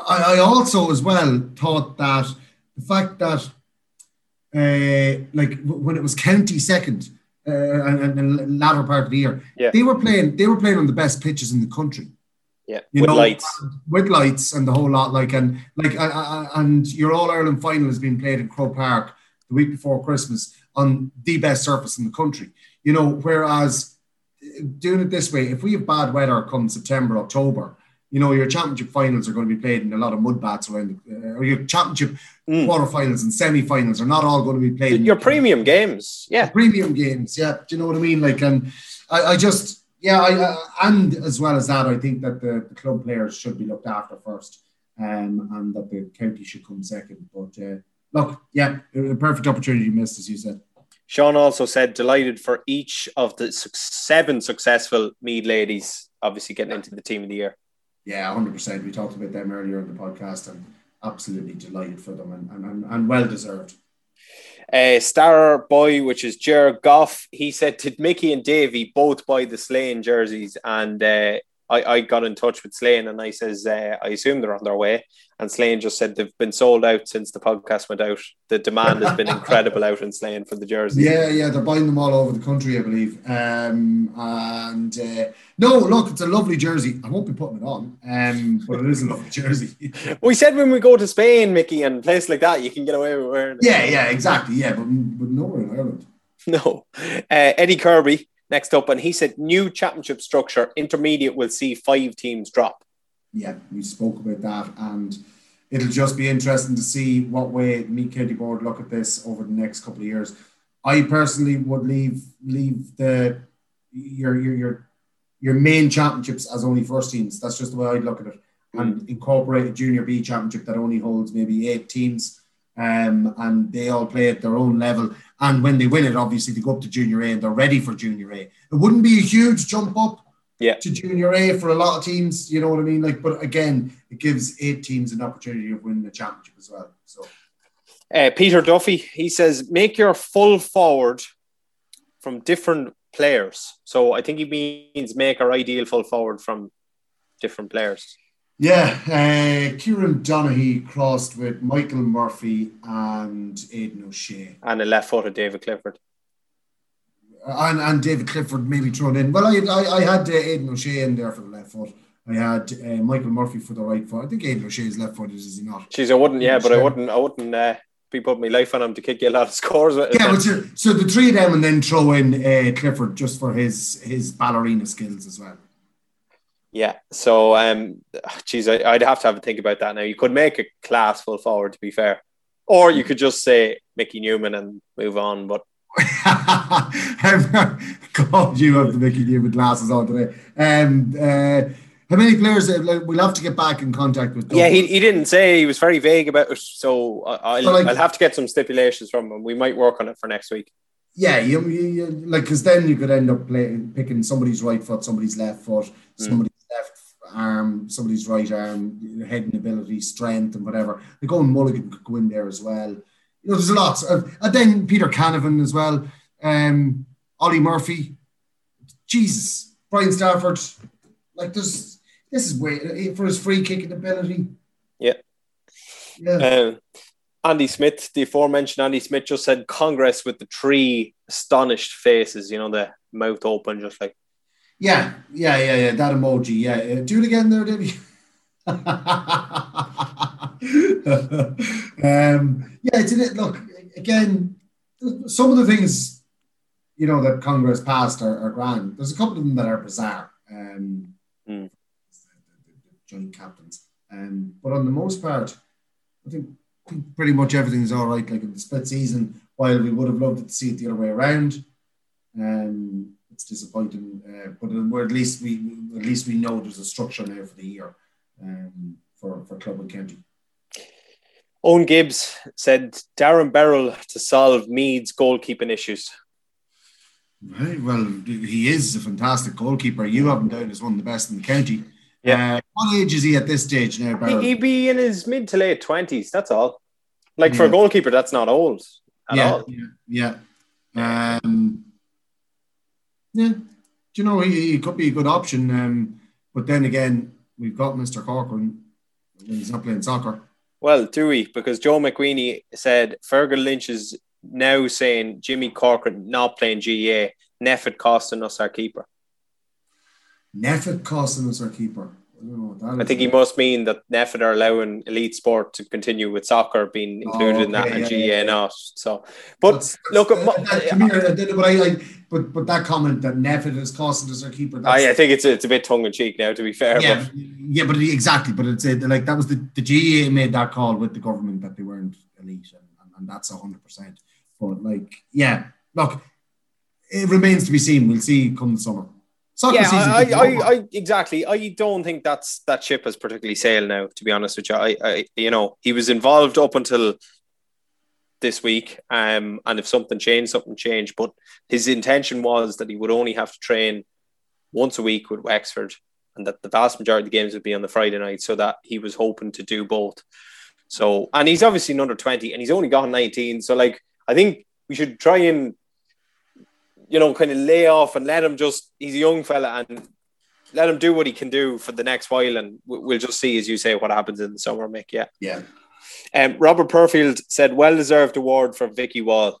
I, I also as well thought that the fact that uh, like when it was county second uh, and, and the latter part of the year, yeah. they were playing they were playing on the best pitches in the country. Yeah, you with know, lights. with lights and the whole lot. Like and like and your All Ireland final has been played in Croke Park the week before Christmas on the best surface in the country. You know, whereas doing it this way, if we have bad weather come September, October, you know, your championship finals are going to be played in a lot of mud baths around, the, uh, or your championship mm. quarterfinals and semi-finals are not all going to be played. Your premium games, yeah, premium games, yeah. Do you know what I mean? Like, and I, I just, yeah, I, uh, and as well as that, I think that the, the, club players should be looked after first, um, and that the county should come second. But uh, look, yeah, a perfect opportunity missed, as you said. Sean also said delighted for each of the seven successful Meath ladies, obviously getting into the team of the year. Yeah, hundred percent. We talked about them earlier in the podcast, and absolutely delighted for them, and and, and well deserved. Uh, star boy, which is Jer Goff, he said, Did Mickey and Davy both buy the Slane jerseys? And uh, I, I got in touch with Slane and I says, uh, I assume they're on their way. And Slane just said they've been sold out since the podcast went out. The demand has been incredible out in Slane for the jerseys. Yeah, yeah, they're buying them all over the country, I believe. Um, and uh, no, look, it's a lovely jersey. I won't be putting it on, um, but it is a lovely jersey. we said when we go to Spain, Mickey, and places like that, you can get away with wearing it. Yeah, yeah, exactly. Yeah, but, but nowhere in Ireland. No. Uh, Eddie Kirby next up, and he said new championship structure, intermediate will see five teams drop. Yeah, we spoke about that, and it'll just be interesting to see what way Meath County Board look at this over the next couple of years. I personally would leave leave the your your your your main championships as only first teams. That's just the way I'd look at it, and incorporate a junior B championship that only holds maybe eight teams, um, and they all play at their own level. And when they win it, obviously they go up to junior A and they're ready for junior A. It wouldn't be a huge jump up yeah. to junior A for a lot of teams. You know what I mean? Like, but again, it gives eight teams an opportunity of winning the championship as well. So, uh, Peter Duffy, he says, make your full forward from different players. So I think he means make our ideal full forward from different players. Yeah, uh, Kieran Donaghy crossed with Michael Murphy and Aidan O'Shea. And a left footed David Clifford and, and David Clifford maybe thrown in. Well, I I, I had uh, Aidan O'Shea in there for the left foot. I had uh, Michael Murphy for the right foot. I think Aidan O'Shea is left footed, is he not? She's I wouldn't, yeah, but I wouldn't, I wouldn't, uh, be putting my life on him to kick you a lot of scores. Yeah, but so, so the three of them, and then throw in uh, Clifford just for his his ballerina skills as well. Yeah, so um, geez, I, would have to have a think about that now. You could make a class full forward, to be fair, or you could just say Mickey Newman and move on. But God, you have the Mickey Newman glasses on today. Um, uh, how many players? Uh, we'll have to get back in contact with. Yeah, he, he didn't say. He was very vague about it. So I'll, like, I'll have to get some stipulations from him. We might work on it for next week. Yeah, you, you, you like because then you could end up playing, picking somebody's right foot, somebody's left foot, mm. Arm, somebody's right arm, head and ability, strength, and whatever. They go going Mulligan could go in there as well you know, there's a lot. And then Peter Canavan as well, um, Ollie Murphy, Jesus, Brian Stafford. Like, there's this is way for his free kicking ability. Yeah. Yeah. Um, Andy Smith, the aforementioned Andy Smith, just said Congress with the three astonished faces, you know, the mouth open, just like. Yeah, yeah, yeah, yeah. That emoji. Yeah. Uh, do it again there, Debbie. um, yeah, it's it. Look, again, some of the things you know that Congress passed are, are grand. There's a couple of them that are bizarre. Um, mm. Joint captains, um, but on the most part, I think, I think pretty much everything's all right. Like in the split season, while we would have loved to see it the other way around, um, it's disappointing. Uh, but at least we at least we know there's a structure now for the year um, for for club and county. Owen Gibbs said Darren Beryl to solve Meath's goalkeeping issues. Right, well, he is a fantastic goalkeeper. You have him down as one of the best in the county. Yeah. Uh, what age is he at this stage now, Beryl? He'd be in his mid to late 20s, that's all. Like yeah. for a goalkeeper, that's not old yeah, all. Yeah, yeah. Um, yeah. Do you know, he, he could be a good option. Um, but then again, we've got Mr. Corcoran when he's not playing soccer. Well, do we? Because Joe McQueenie said Fergal Lynch is now saying Jimmy Corcoran not playing GA, NPHET costing us our keeper. NPHET costing us our keeper. I, I think he must mean that NPHET are allowing elite sport to continue with soccer being included oh, okay, in that and GA yeah. not. So, but that's, look, that, me, but I like, but but that comment that NPHET is costing us our keeper. I, I think it's a, it's a bit tongue in cheek now, to be fair. Yeah, but. yeah, but exactly. But it's a, like that was the the GA made that call with the government that they weren't elite, and, and, and that's hundred percent. But like, yeah, look, it remains to be seen. We'll see come the summer. Soccer yeah, I, I, I, exactly. I don't think that's that ship has particularly sailed now. To be honest with you, I, I, you know, he was involved up until this week, um, and if something changed, something changed. But his intention was that he would only have to train once a week with Wexford, and that the vast majority of the games would be on the Friday night, so that he was hoping to do both. So, and he's obviously under twenty, and he's only got nineteen. So, like, I think we should try and you know, kind of lay off and let him just, he's a young fella and let him do what he can do for the next while. And we'll just see, as you say, what happens in the summer, Mick. Yeah. Yeah. Um, Robert Perfield said, well deserved award for Vikki Wall.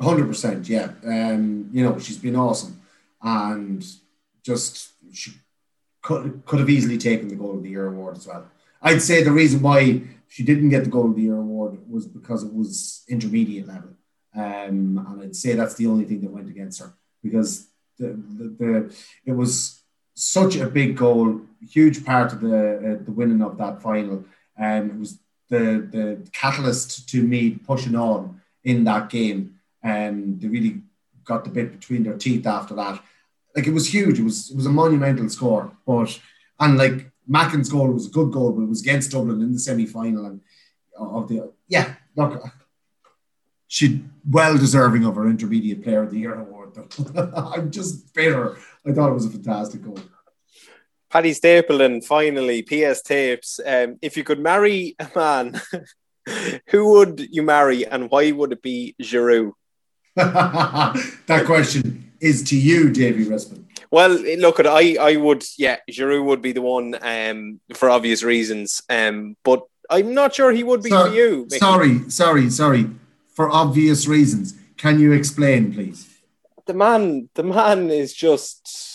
100%. Yeah. Um, you know, she's been awesome. And just, she could, could have easily taken the Goal of the Year award as well. I'd say the reason why she didn't get the Goal of the Year award was because it was intermediate level. Um, and I'd say that's the only thing that went against her because the, the, the it was such a big goal, huge part of the uh, the winning of that final. And um, it was the the catalyst to me pushing on in that game, and they really got the bit between their teeth after that. Like it was huge. It was it was a monumental score, but and like Mackin's goal was a good goal, but it was against Dublin in the semi final and uh, of the yeah. Look, she well deserving of her intermediate player of the year award. Though I'm just bitter. I thought it was a fantastic goal. Paddy Stapleton, finally, PS tapes. Um, if you could marry a man, who would you marry and why would it be Giroud? that question is to you, Davy Rispin. Well, look, at I, I would, yeah, Giroud would be the one um, for obvious reasons. Um, but I'm not sure he would be for you. Mickey. Sorry, sorry, sorry for obvious reasons. Can you explain, please? The man, the man is just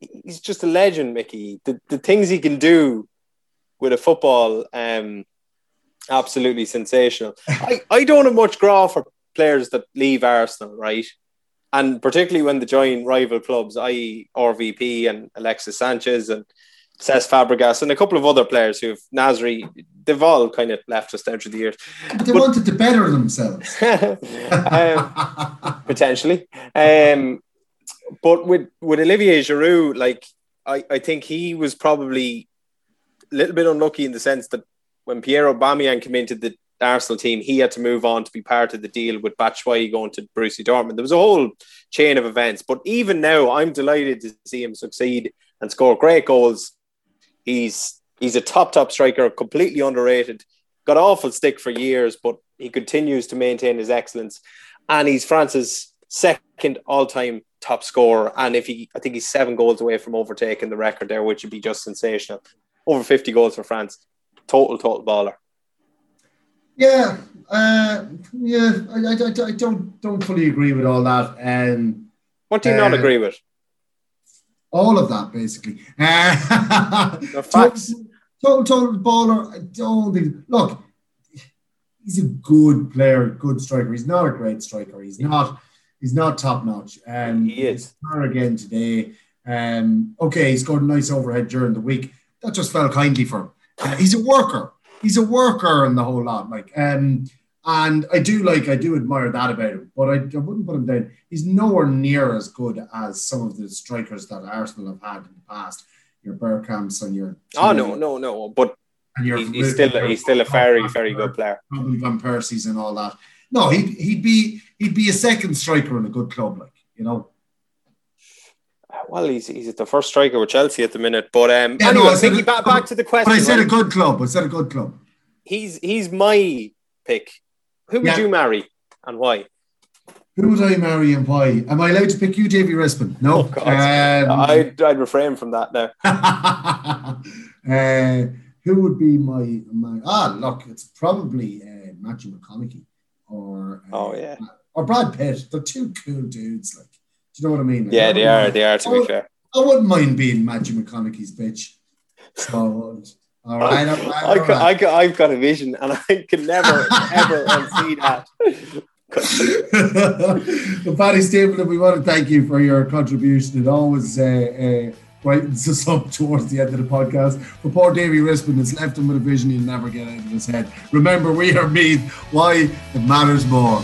he's just a legend, Mickey. The the things he can do with a football, um, Absolutely sensational. I, I don't have much grá for players that leave Arsenal, right? And particularly when they join rival clubs, i.e., RVP and Alexis Sanchez and Cesc Fabregas and a couple of other players who've Nasri, they've all kind of left us down through the years. But they but, wanted to better themselves. um, potentially. Um, but with, with Olivier Giroud, like, I, I think he was probably a little bit unlucky in the sense that when Pierre Aubameyang came into the Arsenal team, he had to move on to be part of the deal with Batshuayi going to Borussia Dortmund. There was a whole chain of events. But even now, I'm delighted to see him succeed and score great goals. He's he's a top top striker, completely underrated. Got awful stick for years, but he continues to maintain his excellence. And he's France's second all time top scorer. And if he, I think he's seven goals away from overtaking the record there, which would be just sensational. Over 50 goals for France. Total, total baller. Yeah, uh, yeah, I, I, I, don't don't fully agree with all that. Um, what do you uh, not agree with? All of that, basically. Uh, the facts. Total, total baller. I don't think. Look, he's a good player, good striker. He's not a great striker. He's not. He's not top notch. Um, he is. Again today. Um, okay, he scored a nice overhead during the week. That just fell kindly for him. Uh, he's a worker he's a worker and the whole lot. Like, um, and I do like, I do admire that about him, but I, I wouldn't put him down. He's nowhere near as good as some of the strikers that Arsenal have had in the past. Your Bergkamps and your. Oh no, no, no! But he's, he's still he's still a very very good player. Probably Van Persie's and all that. No, he'd he'd be he'd be a second striker in a good club, like you know well, he's he's the first striker with Chelsea at the minute. But um, yeah, anyway, no, thinking back, back to the question. But I said right? a good club. I said a good club. He's he's my pick. Who would yeah. you marry and why? Who would I marry and why? Am I allowed to pick you, Davy Rispin? No. Oh, um, I'd, I'd refrain from that now. uh, who would be my, my ah look? It's probably uh, Matthew McConaughey or uh, oh yeah or Brad Pitt. They're two cool dudes. Like do you know what I mean? Like, yeah, they are. They are. To be fair, I wouldn't mind being Matthew McConaughey's bitch. So, all right, all right, I, I, got, I've got a vision, and I can never ever unsee that. well, Paddy Stapleton, we want to thank you for your contribution. It always uh, uh, brightens us up towards the end of the podcast. But poor Davy Rispin, has left him with a vision he'll never get out of his head. Remember, we are Meath. Why it matters more.